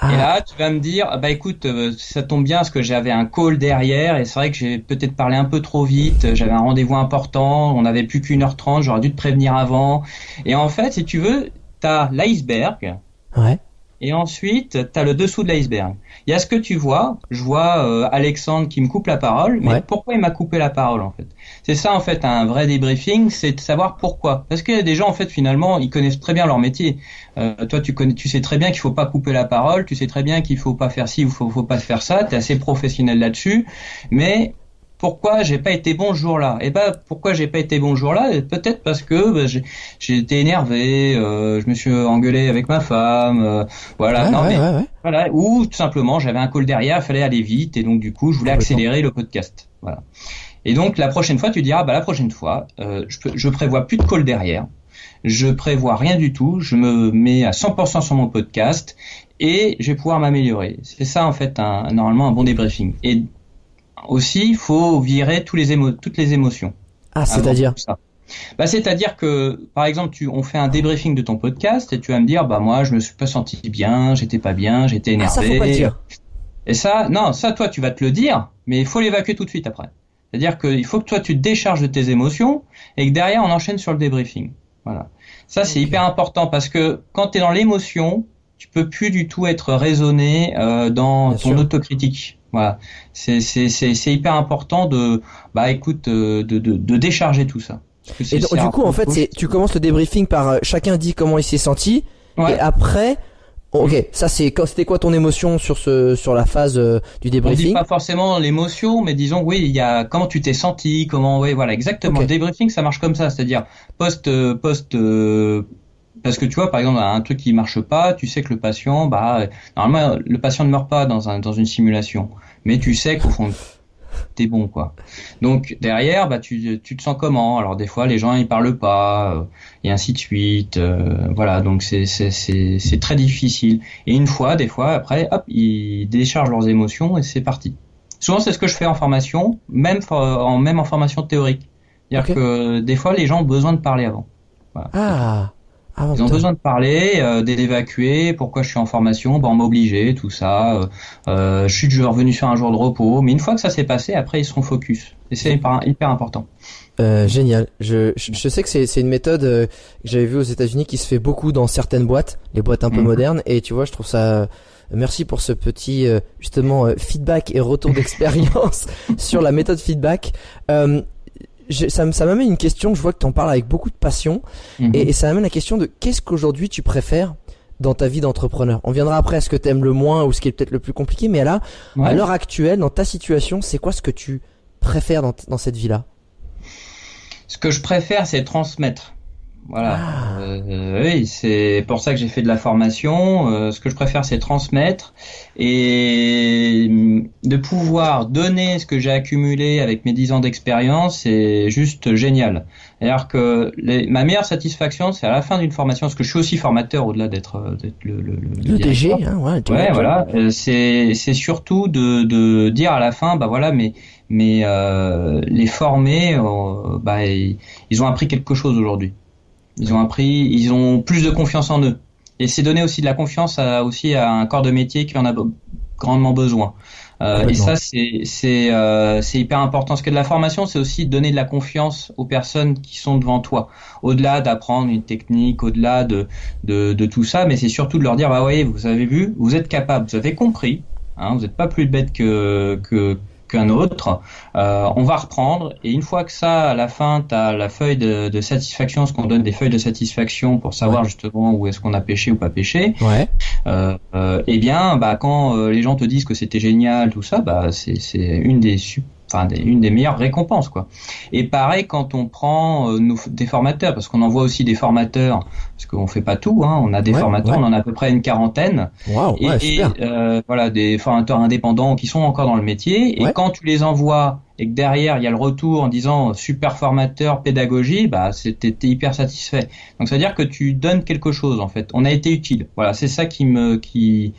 Ah. Et là, tu vas me dire, ah bah écoute, euh, ça tombe bien parce que j'avais un call derrière et c'est vrai que j'ai peut-être parlé un peu trop vite. J'avais un rendez-vous important, on n'avait plus qu'une heure trente, j'aurais dû te prévenir avant. Et en fait, si tu veux, t'as l'iceberg. Ouais. Et ensuite, tu as le dessous de l'iceberg. Il y a ce que tu vois. Je vois euh, Alexandre qui me coupe la parole. Mais pourquoi il m'a coupé la parole en fait? C'est ça en fait un vrai débriefing, c'est de savoir pourquoi. Parce qu'il y a des gens en fait finalement, ils connaissent très bien leur métier. Euh, toi, tu connais, tu sais très bien qu'il faut pas couper la parole. Tu sais très bien qu'il faut pas faire ci ou faut, faut pas faire ça. Tu es assez professionnel là-dessus. Mais pourquoi j'ai pas été bon ce jour-là Et eh ben pourquoi j'ai pas été bon ce jour-là Peut-être parce que bah, j'ai été énervé, euh, je me suis engueulé avec ma femme, euh, voilà. non, mais, voilà. Ou tout simplement j'avais un call derrière, fallait aller vite et donc du coup je voulais accélérer le podcast. Voilà. Et donc la prochaine fois tu diras bah la prochaine fois euh, je, je prévois plus de call derrière. je prévois rien du tout, je me mets à 100% sur mon podcast et je vais pouvoir m'améliorer. C'est ça en fait un, normalement un bon débriefing. Et aussi, il faut virer tous les émo toutes les émotions. Ah, c'est-à-dire bah, c'est-à-dire que, par exemple, tu, on fait un débriefing de ton podcast et tu vas me dire, bah moi, je me suis pas senti bien, j'étais pas bien, j'étais énervé. Ah, ça faut pas dire. Et ça, non, ça, toi, tu vas te le dire, mais il faut l'évacuer tout de suite après. C'est-à-dire qu'il faut que toi, tu te décharges de tes émotions et que derrière, on enchaîne sur le débriefing. Voilà. Ça, c'est hyper important parce que quand tu es dans l'émotion, tu peux plus du tout être raisonné euh, dans ton autocritique. Voilà, c'est hyper important de bah écoute euh, de, de, de décharger tout ça. Et du coup en fait c'est tu commences le débriefing par euh, chacun dit comment il s'est senti. Et après Ok, ça c'est c'était quoi ton émotion sur ce sur la phase euh, du débriefing On dit pas forcément l'émotion, mais disons oui, il y a comment tu t'es senti, comment oui voilà exactement. Le débriefing ça marche comme ça, c'est-à-dire post post parce que tu vois, par exemple, un truc qui marche pas, tu sais que le patient, bah, normalement, le patient ne meurt pas dans, un, dans une simulation, mais tu sais qu'au fond, t'es bon, quoi. Donc derrière, bah, tu, tu te sens comment? Alors des fois, les gens ils parlent pas, euh, et ainsi de suite. Euh, voilà, donc c'est c'est c'est très difficile. Et une fois, des fois, après, hop, ils déchargent leurs émotions et c'est parti. Souvent, c'est ce que je fais en formation, même en même en formation théorique. C'est-à-dire que des fois, les gens ont besoin de parler avant. Voilà. Ah. Ah, Ils ont besoin de parler, euh, d'évacuer. Pourquoi je suis en formation Bon, m'obliger, tout ça. Euh, euh, je suis revenu sur un jour de repos. Mais une fois que ça s'est passé, après ils seront focus. Et c'est hyper, hyper, important. Euh, génial. Je, je, sais que c'est une méthode euh, que j'avais vue aux États-Unis qui se fait beaucoup dans certaines boîtes, les boîtes un peu mhm. modernes. Et tu vois, je trouve ça. Merci pour ce petit justement feedback et retour d'expérience sur la méthode feedback. Euh, ça, ça m'amène une question, je vois que tu en parles avec beaucoup de passion, mhm. et, ça m'amène la question de qu'est-ce qu'aujourd'hui tu préfères dans ta vie d'entrepreneur? On viendra après à ce que tu aimes le moins ou ce qui est peut-être le plus compliqué, mais là, à l'heure actuelle, dans ta situation, c'est quoi ce que tu préfères dans, dans cette vie-là? Ce que je préfère, c'est transmettre. Voilà. Ah. Euh, oui, c'est pour ça que j'ai fait de la formation. Euh, ce que je préfère, c'est transmettre et de pouvoir donner ce que j'ai accumulé avec mes dix ans d'expérience. C'est juste génial. Alors que ma meilleure satisfaction, c'est à la fin d'une formation, parce que je suis aussi formateur au-delà d'être euh, le, le, le, DG. Hein, ouais, ouais voilà. C'est c'est surtout de, de dire à la fin, bah voilà, mais mais euh, les formés, bah ils ont appris quelque chose aujourd'hui. Ils ont appris, ils ont plus de confiance en eux. Et c'est donner aussi de la confiance à, aussi à un corps de métier qui en a grandement besoin. Euh, et ça, c'est c'est euh, hyper important. Parce que de la formation, c'est aussi donner de la confiance aux personnes qui sont devant toi. Au-delà d'apprendre une technique, au-delà de, de, de tout ça, mais c'est surtout de leur dire, bah voyez, vous avez vu, vous êtes capable, vous avez compris. Hein, vous n'êtes pas plus bête que, que qu'un autre. Euh, on va reprendre et une fois que ça, à la fin, tu as la feuille de, de satisfaction, ce qu'on donne des feuilles de satisfaction pour savoir justement où est-ce qu'on a pêché ou pas pêché. Ouais. Euh, euh, eh bien, bah quand les gens te disent que c'était génial, tout ça, bah c'est une des super enfin une des meilleures récompenses quoi. Et pareil quand on prend euh, des formateurs, parce qu'on envoie aussi des formateurs, parce qu'on fait pas tout, hein, on a des formateurs, on en a à peu près une quarantaine, et, euh, voilà des formateurs indépendants qui sont encore dans le métier, et quand tu les envoies et que derrière il y a le retour en disant super formateur pédagogie, bah c'était hyper satisfait. Donc c'est à dire que tu donnes quelque chose en fait. On a été utile. Voilà, c'est ça qui me qui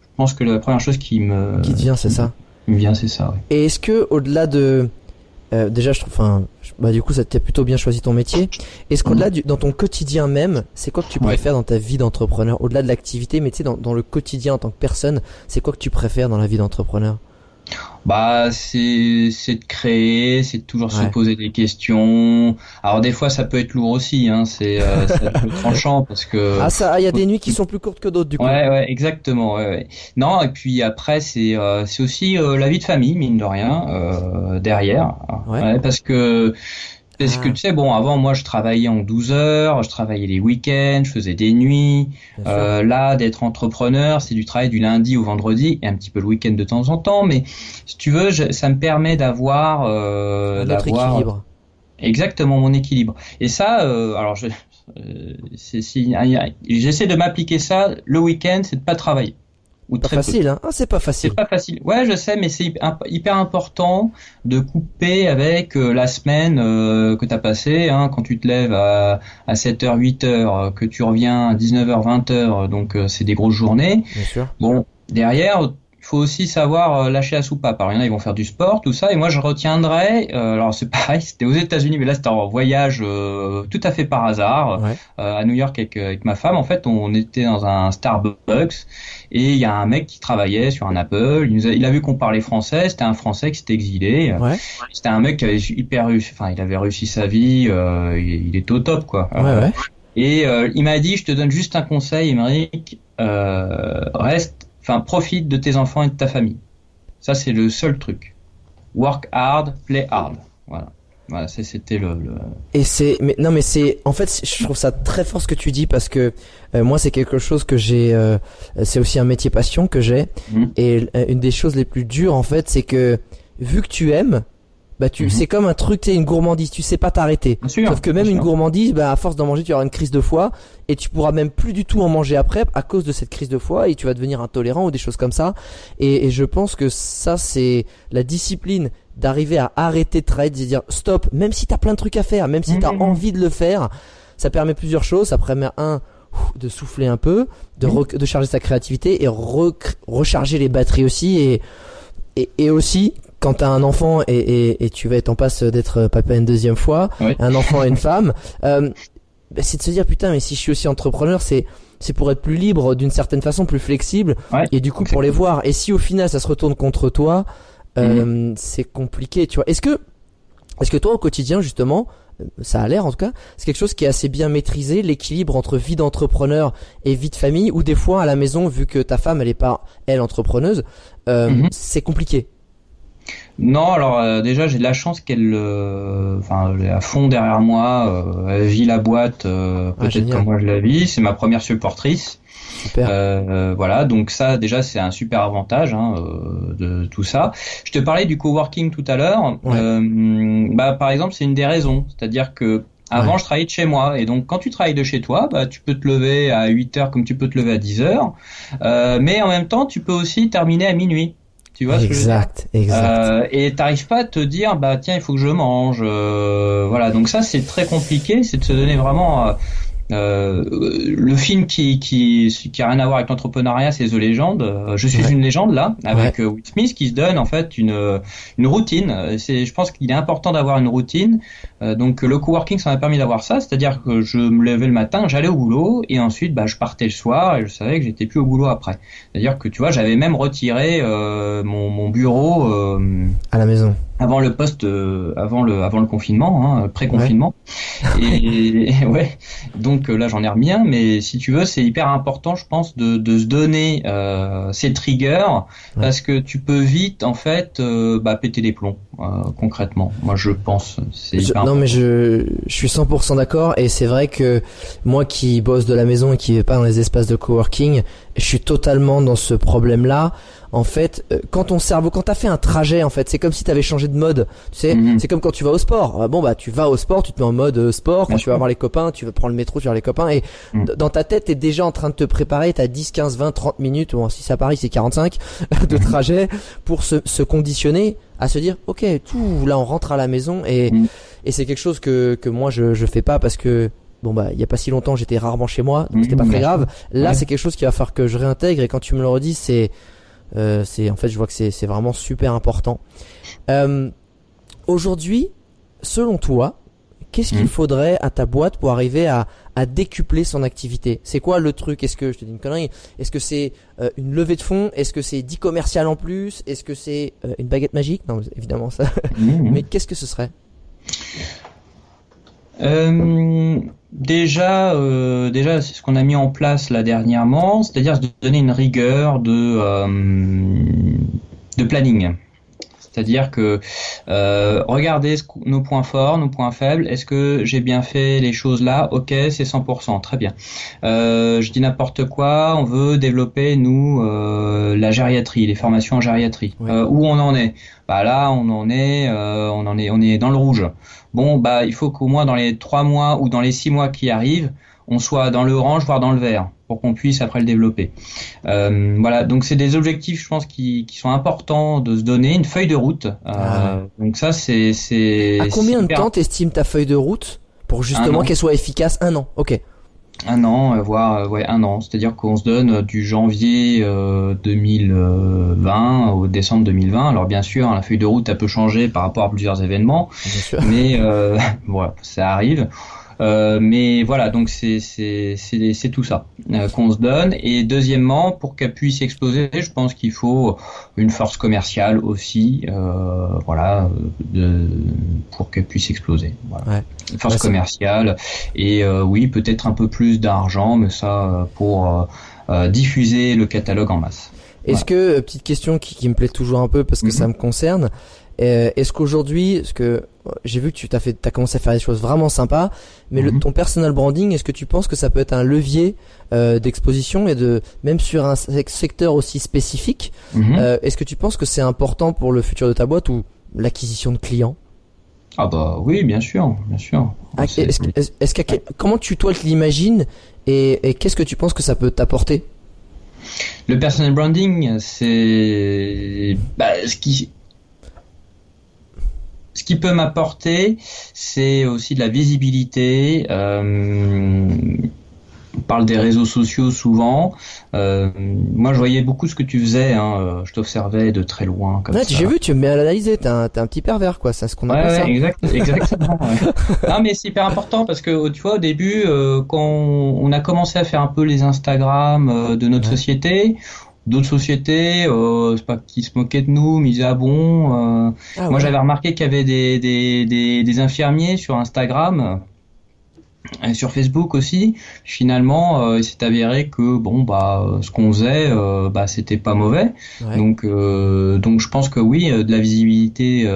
je pense que la première chose qui me qui te vient, c'est ça bien, c'est ça. Et est-ce que au-delà de euh, déjà, je trouve, enfin, bah du coup, ça t'a plutôt bien choisi ton métier. Est-ce qu'au-delà du, dans ton quotidien même, c'est quoi que tu préfères dans ta vie d'entrepreneur, au-delà de l'activité, mais tu sais, dans, dans le quotidien en tant que personne, c'est quoi que tu préfères dans la vie d'entrepreneur? Bah, c'est c'est de créer, c'est de toujours se poser des questions. Alors des fois, ça peut être lourd aussi, hein. C'est euh, tranchant parce que. Ah ça, il y a des nuits qui sont plus courtes que d'autres du coup. Ouais, ouais, exactement. Ouais, Non, et puis après, c'est euh, c'est aussi euh, la vie de famille, mine de rien, euh, derrière. Ouais. parce que parce que tu sais, bon, avant moi je travaillais en 12 heures, je travaillais les week-ends, je faisais des nuits. Euh, là, d'être entrepreneur, c'est du travail du lundi au vendredi et un petit peu le week-end de temps en temps. Mais si tu veux, ça me permet d'avoir euh, d'avoir équilibre. Exactement mon équilibre. Et ça, euh, alors je, euh, j'essaie de m'appliquer ça le week-end, c'est de pas travailler. Ou très facile, hein. Ah, c'est pas facile. C'est pas facile. Ouais, je sais, mais c'est hyper important de couper avec euh, la semaine euh, que t'as passée, hein, quand tu te lèves à, à 7h, 8h, que tu reviens à 19h, 20h, donc euh, c'est des grosses journées. Bien sûr. Bon, derrière, faut aussi savoir euh, lâcher la soupape. Alors il y en a, ils vont faire du sport, tout ça, et moi je retiendrai. Euh, alors c'est pareil, c'était aux États-Unis, mais là c'était en voyage euh, tout à fait par hasard à New York avec, avec, ma femme. En fait, on était dans un Starbucks et il y a un mec qui travaillait sur un Apple. Il, a, il a vu qu'on parlait français. C'était un Français qui s'était exilé. C'était un mec qui avait hyper réussi. Enfin, il avait réussi sa vie. il, il, était au top, quoi. Et il m'a dit, je te donne juste un conseil, Émeric. reste Enfin, profite de tes enfants et de ta famille. Ça, c'est le seul truc. Work hard, play hard. Voilà. Voilà, c'était le, le, Et c'est, mais non, mais c'est, en fait, je trouve ça très fort ce que tu dis parce que euh, moi, c'est quelque chose que j'ai, euh, c'est aussi un métier passion que j'ai. Mmh. Et euh, une des choses les plus dures, en fait, c'est que vu que tu aimes, bah tu, mhm. c'est comme un truc, tu une gourmandise, tu sais pas t'arrêter. Sauf que même une gourmandise, bah à force d'en manger, tu auras une crise de foie et tu pourras même plus du tout en manger après à cause de cette crise de foie et tu vas devenir intolérant ou des choses comme ça. Et, et je pense que ça, c'est la discipline d'arriver à arrêter de travailler, de dire stop, même si t'as plein de trucs à faire, même si t'as mhm. envie de le faire, ça permet plusieurs choses. Ça permet un de souffler un peu, de, de charger sa créativité et recharger les batteries aussi et et, et aussi quand t'as un enfant et, et, et, tu vas être en passe d'être papa une deuxième fois, un enfant et une femme, euh, bah, c'est de se dire putain mais si je suis aussi entrepreneur c'est c'est pour être plus libre d'une certaine façon, plus flexible et du coup pour les voir. Et si au final ça se retourne contre toi, euh, mhm. c'est compliqué, tu vois. Est-ce que est-ce que toi au quotidien justement ça a l'air en tout cas, c'est quelque chose qui est assez bien maîtrisé, l'équilibre entre vie d'entrepreneur et vie de famille, ou des fois à la maison, vu que ta femme elle est pas elle entrepreneuse, euh, mhm. c'est compliqué? Non, alors euh, déjà j'ai de la chance qu'elle, euh, enfin, elle est à fond derrière moi. Euh, elle vit la boîte ah, peut-être comme moi je la vis. C'est ma première supportrice. Super. voilà, donc ça déjà c'est un super avantage hein, de tout ça. Je te parlais du coworking tout à l'heure. bah par exemple c'est une des raisons, c'est-à-dire que avant, je travaillais de chez moi. Et donc, quand tu travailles de chez toi, bah, tu peux te lever à 8 heures comme tu peux te lever à 10 heures. Euh, mais en même temps, tu peux aussi terminer à minuit. Tu vois exact, ce que je veux dire? Exact. Euh, et t'arrives pas à te dire bah tiens il faut que je mange. Euh, voilà donc ça c'est très compliqué, c'est de se donner vraiment euh, euh, le film qui, qui, qui a rien à voir avec l'entrepreneuriat, c'est The Legend. Euh, je suis une légende là, avec euh, Will Smith qui se donne en fait une, une routine. C'est, je pense qu'il est important d'avoir une routine. Donc le coworking, ça m'a permis d'avoir ça, c'est-à-dire que je me levais le matin, j'allais au boulot et ensuite bah, je partais le soir et je savais que j'étais plus au boulot après. C'est-à-dire que tu vois, j'avais même retiré mon, mon bureau à la maison. avant le poste, euh, avant le, avant le confinement, hein, pré-confinement. Et, ouais, donc euh, là j'en ai remis un, mais si tu veux, c'est hyper important, je pense, de, de se donner euh, ces triggers parce que tu peux vite en fait euh, bah, péter les plombs concrètement. Moi je pense. C'est non mais je, je suis 100% d'accord et c'est vrai que moi qui bosse de la maison et qui vais pas dans les espaces de coworking, je suis totalement dans ce problème là en fait, euh, quand ton cerveau, quand t'as fait un trajet, en fait, c'est comme si t'avais changé de mode. Tu sais, mhm. c'est comme quand tu vas au sport. Ah, bon bah, tu vas au sport, tu te mets en mode euh, sport. Quand tu vas voir les copains, tu vas prendre le métro, tu vas voir les copains. Et mhm. dans ta tête, t'es déjà en train de te préparer. T'as 10, 15, 20, 30 minutes. Bon, si ça Paris, c'est 45 de mhm. trajet pour se, se conditionner à se dire, ok, tout, là, on rentre à la maison et et c'est quelque chose que que moi je je fais pas parce que bon bah il y a pas si longtemps j'étais rarement chez moi donc c'était pas très grave. là c'est quelque chose qui va faire que je réintègre et quand tu me le redis c'est euh, c'est en fait, je vois que c'est vraiment super important. Euh, Aujourd'hui, selon toi, qu'est-ce qu'il hmm. faudrait à ta boîte pour arriver à, à décupler son activité? C'est quoi le truc? Est-ce que je te dis une connerie Est-ce que c'est euh, une levée de fonds? Est-ce que c'est 10 commercial en plus? Est-ce que c'est euh, une baguette magique? Non, évidemment ça. Hmm. Mais qu'est-ce que ce serait? Euh, déjà, euh, déjà, c'est ce qu'on a mis en place là dernièrement, c'est-à-dire de donner une rigueur de euh, de planning. C'est-à-dire que euh, regardez nos points forts, nos points faibles. Est-ce que j'ai bien fait les choses là? Ok, c'est 100%, très bien. Euh, je dis n'importe quoi. On veut développer nous euh, la gériatrie, les formations en gériatrie. Où on en est? Bah là, on en est, on en est, on est dans le rouge. Bon, bah il faut qu'au moins dans les trois mois ou dans les six mois qui arrivent, on soit dans le orange, voire dans le vert. Pour qu'on puisse après le développer. Euh, voilà, donc c'est des objectifs, je pense, qui, qui, sont importants de se donner, une feuille de route. Euh, ah donc ça, c'est c'est. À combien de temps t'estimes ta feuille de route pour justement qu'elle soit efficace? Un an, ok. Un an, euh, voire ouais un an. C'est-à-dire qu'on se donne du janvier 2020 au décembre 2020. Alors bien sûr, la feuille de route a peut changer par rapport à plusieurs événements, mais voilà, ça arrive. Euh, mais voilà, donc c'est c'est tout ça euh, qu'on se donne. Et deuxièmement, pour qu'elle puisse exploser, je pense qu'il faut une force commerciale aussi, euh, voilà, de, pour qu'elle puisse exploser. Voilà. Une force commerciale et oui, peut-être un peu plus d'argent, mais ça pour diffuser le catalogue en masse. Est-ce que petite question qui, qui, me plaît toujours un peu parce que mhm. ça me concerne, euh, est-ce qu'aujourd'hui, ce que j'ai vu que tu t'as fait, as commencé à faire des choses vraiment sympas, mais le, mhm. ton personal branding, est-ce que tu penses que ça peut être un levier euh, d'exposition et de même sur un secteur aussi spécifique mhm. euh, Est-ce que tu penses que c'est important pour le futur de ta boîte ou l'acquisition de clients? Ah bah oui, bien sûr, bien sûr. Ah, est-ce, comment tu toi l'imagines et, et qu'est-ce que tu penses que ça peut t'apporter? Le personal branding, c'est bah, ce qui ce qui peut m'apporter, c'est aussi de la visibilité. Euh, on parle des réseaux sociaux souvent. Euh, moi, je voyais beaucoup ce que tu faisais. Hein. Je t'observais de très loin. Comme J'ai vu, tu me mets à l'analyser. T'es un, un, petit pervers, quoi. C'est ce qu'on appelle ça. Exact, exactement. non, mais c'est hyper important parce que tu vois, au début, euh, quand on a commencé à faire un peu les Instagram euh, de notre société, d'autres sociétés, euh, c'est pas qu'ils se moquaient de nous, mais ils disaient ah bon. Euh, ah moi j'avais remarqué qu'il y avait des, des, des, des, infirmiers sur Instagram et sur Facebook aussi. Finalement, euh, il s'est avéré que bon bah euh, ce qu'on faisait, euh, bah c'était pas mauvais. Donc donc je pense que oui, de la visibilité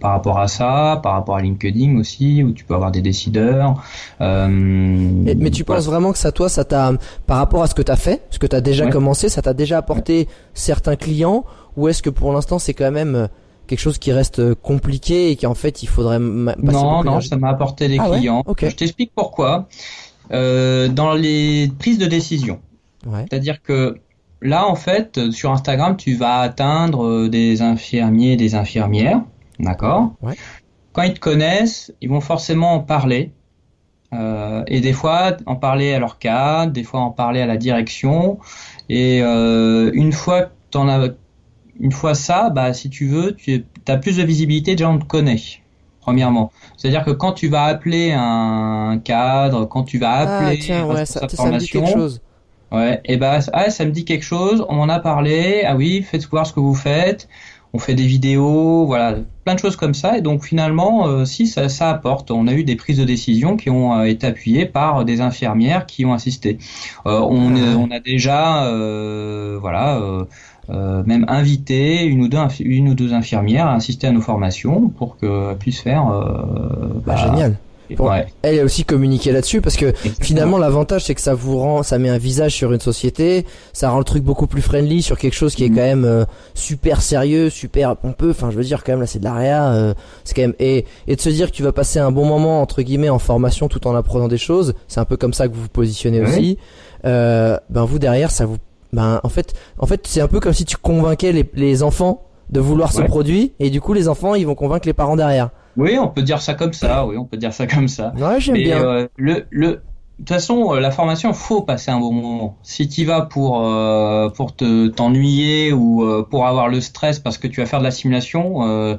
par rapport à ça, par rapport à LinkedIn aussi, où tu peux avoir des décideurs. mais, tu penses vraiment que ça, toi, ça t'a par rapport à ce que tu as fait, ce que tu as déjà commencé, ça t'a déjà apporté certains clients, ou est-ce que pour l'instant c'est quand même quelque chose qui reste compliqué et qui en fait il faudrait non non ça m'a apporté des ah clients. Je t'explique pourquoi. Euh, dans les prises de décision. Ouais. c'est à dire que là en fait sur Instagram tu vas atteindre euh, des infirmiers des infirmières. D'accord? Ouais. quand ils te connaissent ils vont forcément en parler. Euh, et des fois en parler à leur cadre des fois en parler à la direction. Et euh, une fois que t'en as une fois ça, bah, si tu veux, tu as plus de visibilité, déjà on te connaît, premièrement. C'est-à-dire que quand tu vas appeler un cadre, quand tu vas ah, appeler ah, tiens, ouais, ça, ça, me dit quelque chose. Ouais, et bah, ah, ça me dit quelque chose, on m'en a parlé, ah oui, faites voir ce que vous faites, on fait des vidéos, voilà, plein de choses comme ça. Et donc finalement, euh, si ça, ça, apporte, on a eu des prises de décision qui ont euh, été appuyées par des infirmières qui ont assisté. Euh, on, ah. on, a déjà, voilà euh, même inviter une ou deux une ou deux infirmières à assister à nos formations pour qu'elles puissent faire. Euh, bah, bah, génial. Elle a aussi communiqué là-dessus parce que finalement l'avantage c'est que ça vous rend, ça met un visage sur une société, ça rend le truc beaucoup plus friendly sur quelque chose qui est mm. quand même euh, super sérieux, super pompeux. Enfin, je veux dire quand même là c'est de l'AREA, euh, c'est quand même et et de se dire que tu vas passer un bon moment entre guillemets en formation tout en apprenant des choses, c'est un peu comme ça que vous vous positionnez aussi. Euh, ben vous derrière ça vous ben en fait, en fait, c'est un peu comme si tu convainquais les, les enfants de vouloir ce produit et du coup les enfants ils vont convaincre les parents derrière. Oui, on peut dire ça comme ça. Oui, on peut dire ça comme ça. Ouais, j'aime bien. Euh, le le de toute façon, euh, la formation, faut passer un bon moment. Si tu vas pour euh, pour te t'ennuyer ou euh, pour avoir le stress parce que tu vas faire de la simulation, euh,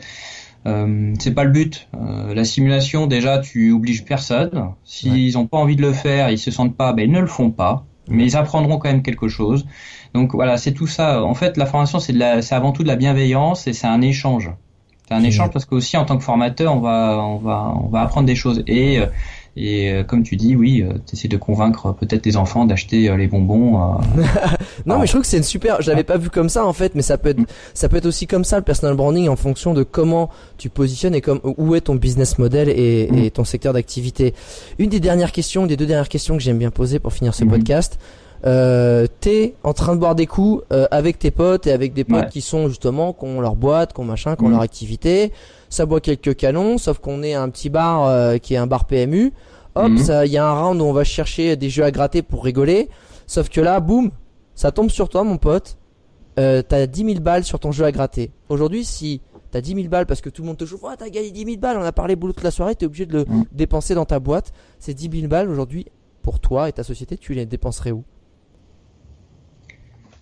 euh, c'est pas le but. la simulation, déjà, tu obliges personne. S'ils ont pas envie de le faire, ils se sentent pas, ben ils ne le font pas mais ils apprendront quand même quelque chose. Donc voilà, c'est tout ça. En fait, la formation, c'est avant tout de la bienveillance et c'est un échange. C'est un échange parce qu'aussi en tant que formateur, on va, on va, on va apprendre des choses. Et euh, et euh, comme tu dis, oui, euh, tu essaies de convaincre peut-être tes enfants d'acheter les bonbons. non, mais je trouve que c'est une super. Je l'avais pas vu comme ça en fait, mais ça peut être, ça peut être aussi comme ça le personal branding en fonction de comment tu positionnes et comme où est ton business model et, et ton secteur d'activité. Une des dernières questions, des deux dernières questions que j'aime bien poser pour finir ce mhm. podcast euh, t'es en train de boire des coups euh, avec tes potes et avec des potes qui sont justement qui ont leur boîte, qui ont machin, qui ont mm. leur activité. Ça boit quelques canons, sauf qu'on est un petit bar euh, qui est un bar PMU. Hop, mm. il y a un round où on va chercher des jeux à gratter pour rigoler. Sauf que là, boum, ça tombe sur toi, mon pote. Euh, t'as 10 000 balles sur ton jeu à gratter. Aujourd'hui, si t'as 10 000 balles parce que tout le monde te chauffe, oh, t'as gagné 10 000 balles, on a parlé boulot toute la soirée, t'es obligé de le Mm. dépenser dans ta boîte. Ces 10 000 balles, aujourd'hui, pour toi et ta société, tu les dépenserais où?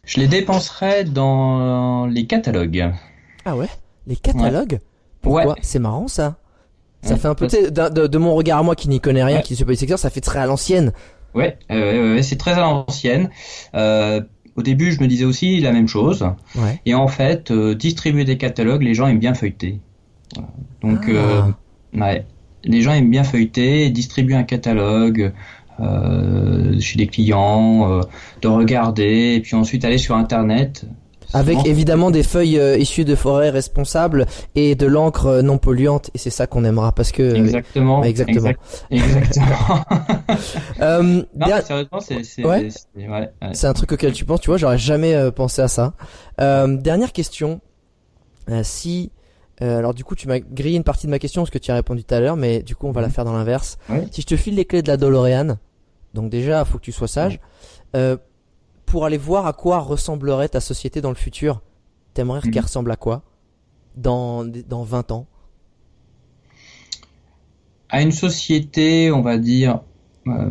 Je les dépenserais dans les catalogues. Ah ouais? Les catalogues? Pourquoi? Ouais. C'est marrant ça. Ça fait un peu, de, de mon regard à moi qui n'y connais rien, Ouais. qui ne suis pas du secteur, ça fait très à l'ancienne. Ouais, euh, ouais, c'est très à l'ancienne. Euh, au début, je me disais aussi la même chose. Ouais. Et en fait, euh, distribuer des catalogues, les gens aiment bien feuilleter. Donc, Ah. ouais, les gens aiment bien feuilleter, distribuer un catalogue chez des clients, de regarder, et puis ensuite aller sur Internet. Avec évidemment des feuilles euh, issues de forêts responsables et de l'encre euh, non polluante. Et c'est ça qu'on aimera parce que. Exactement. Exactement. exact- exactement. Euh, non, mais sérieusement, c'est, c'est, Ouais. c'est- ouais, ouais. Un truc auquel tu penses, tu vois, j'aurais jamais euh, pensé à ça. Euh, dernière question. Euh, si, euh, alors du coup, tu m'as grillé une partie de ma question parce que tu as répondu tout à l'heure, mais du coup, on va la Mhm. faire dans l'inverse. Si je te file les clés de la DeLorean, donc déjà, faut que tu sois sage, euh, pour aller voir à quoi ressemblerait ta société dans le futur, t'aimerais Mhm. qu'elle ressemble à quoi dans, dans 20 ans? À une société, on va dire, euh,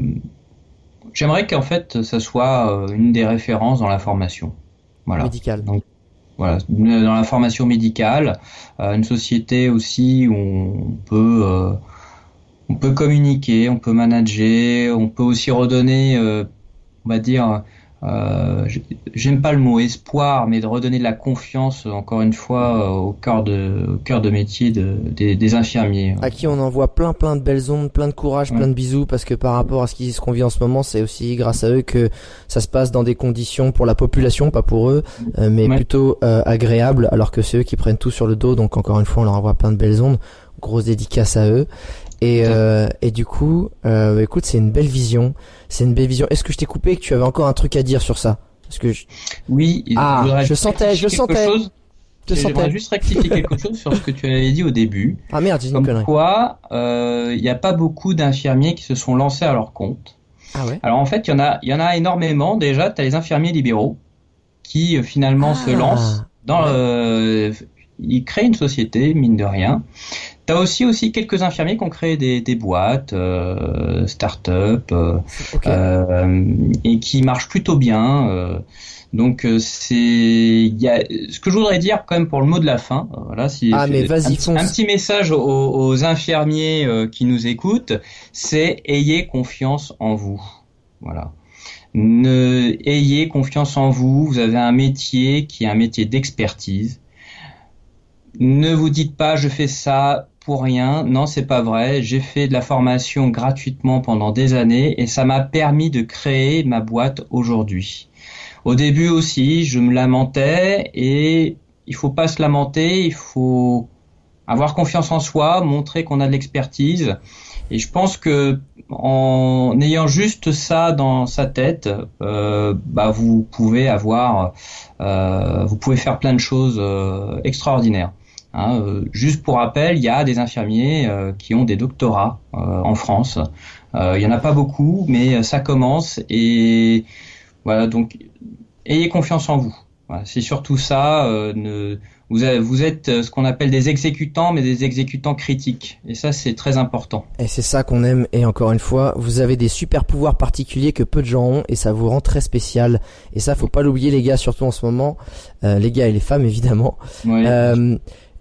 j'aimerais qu'en fait, ça soit euh, une des références dans la formation. Voilà. médicale Voilà, dans la formation médicale, euh, une société aussi où on peut, euh, on peut communiquer, on peut manager, on peut aussi redonner, euh, on va dire, euh, j'aime pas le mot espoir, mais de redonner de la confiance, encore une fois, euh, au cœur de, au cœur de métier de, des, des infirmiers. à qui on envoie plein plein de belles ondes, plein de courage, Ouais. plein de bisous parce que par rapport à ce qui- ce qu'on vit en ce moment, c'est aussi grâce à eux que ça se passe dans des conditions pour la population, pas pour eux, euh, mais Ouais. plutôt euh, agréables alors que c'est eux qui prennent tout sur le dos. Donc encore une fois, on leur envoie plein de belles ondes, grosse dédicace à eux. Et, euh, et du coup, euh, écoute, c'est une belle vision. C'est une belle vision. Est-ce que je t'ai coupé et que tu avais encore un truc à dire sur ça? Parce que je, Oui, Ah, je sentais, je sentais. chose. je sentais. juste rectifier quelque chose sur ce que tu avais dit au début. Ah merde, j'ai Comme quoi, euh, il n'y a pas beaucoup d'infirmiers qui se sont lancés à leur compte. Ah ouais? Alors en fait, il y en a, y en a énormément. Déjà, tu as les infirmiers libéraux qui euh, finalement se Ah, lancent dans ouais. le, ils créent une société, mine de rien. Tu as aussi aussi quelques infirmiers qui ont créé des, des boîtes, euh, start-up, euh, euh, et qui marchent plutôt bien. euh. donc euh, c'est, y a, ce que je voudrais dire quand même pour le mot de la fin. euh, Voilà, si Ah, mais vas-y, un, petit- fonce. un petit message aux, aux infirmiers euh, qui nous écoutent, c'est ayez confiance en vous. Voilà. Ne, ayez confiance en vous. Vous avez un métier qui est un métier d'expertise. Ne vous dites pas je fais ça pour rien. Non, c'est pas vrai. J'ai fait de la formation gratuitement pendant des années et ça m'a permis de créer ma boîte aujourd'hui. Au début aussi, je me lamentais et il faut pas se lamenter, il faut avoir confiance en soi, montrer qu'on a de l'expertise. Et je pense que en ayant juste ça dans sa tête, euh, bah vous pouvez avoir, euh, vous pouvez faire plein de choses euh, extraordinaires. Hein, euh, juste pour rappel, il y a des infirmiers euh, qui ont des doctorats euh, en France. Il y en a pas beaucoup, mais ça commence et voilà. Donc, ayez confiance en vous. Voilà, c'est surtout ça. ne, vous, avez- vous êtes ce qu'on appelle des exécutants, mais des exécutants critiques. Et ça, c'est très important. Et c'est ça qu'on aime. Et encore une fois, vous avez des super pouvoirs particuliers que peu de gens ont et ça vous rend très spécial. Et ça, faut pas l'oublier, les gars, surtout en ce moment. Les gars et les femmes, évidemment. Ouais.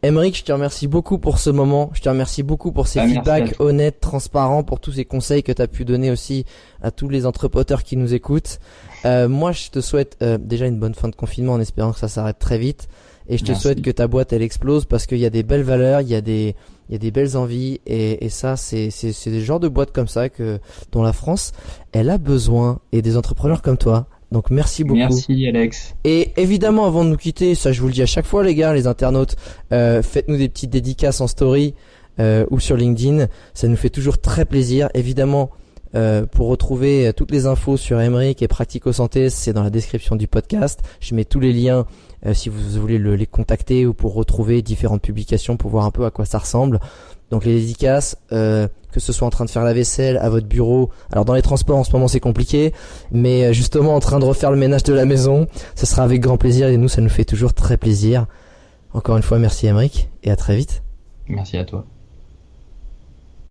Emeric, je te remercie beaucoup pour ce moment. Je te remercie beaucoup pour ces Ah, feedbacks honnêtes, transparents, pour tous ces conseils que tu as pu donner aussi à tous les entrepreneurs qui nous écoutent. Euh, moi, je te souhaite euh, déjà une bonne fin de confinement en espérant que ça s'arrête très vite. Et je te Merci. souhaite que ta boîte, elle explose parce qu'il y a des belles valeurs, il y a des, il y a des belles envies. Et, et ça, c'est, c'est, c'est des genres de boîtes comme ça que, dont la France, elle a besoin. Et des entrepreneurs comme toi. Donc merci beaucoup. Merci, Alex. Et évidemment, avant de nous quitter, ça je vous le dis à chaque fois, les gars, les internautes, euh, faites-nous des petites dédicaces en story euh, ou sur LinkedIn. Ça nous fait toujours très plaisir. Évidemment, Euh, pour retrouver toutes les infos sur Emeric et Pratico Santé, c'est dans la description du podcast. Je mets tous les liens euh, si vous voulez les contacter ou pour retrouver différentes publications pour voir un peu à quoi ça ressemble. Donc les dédicaces, euh, que ce soit en train de faire la vaisselle à votre bureau. Alors dans les transports en ce moment c'est compliqué, mais justement en train de refaire le ménage de la maison, ce sera avec grand plaisir et nous ça nous fait toujours très plaisir. Encore une fois merci Emeric et à très vite. Merci à toi.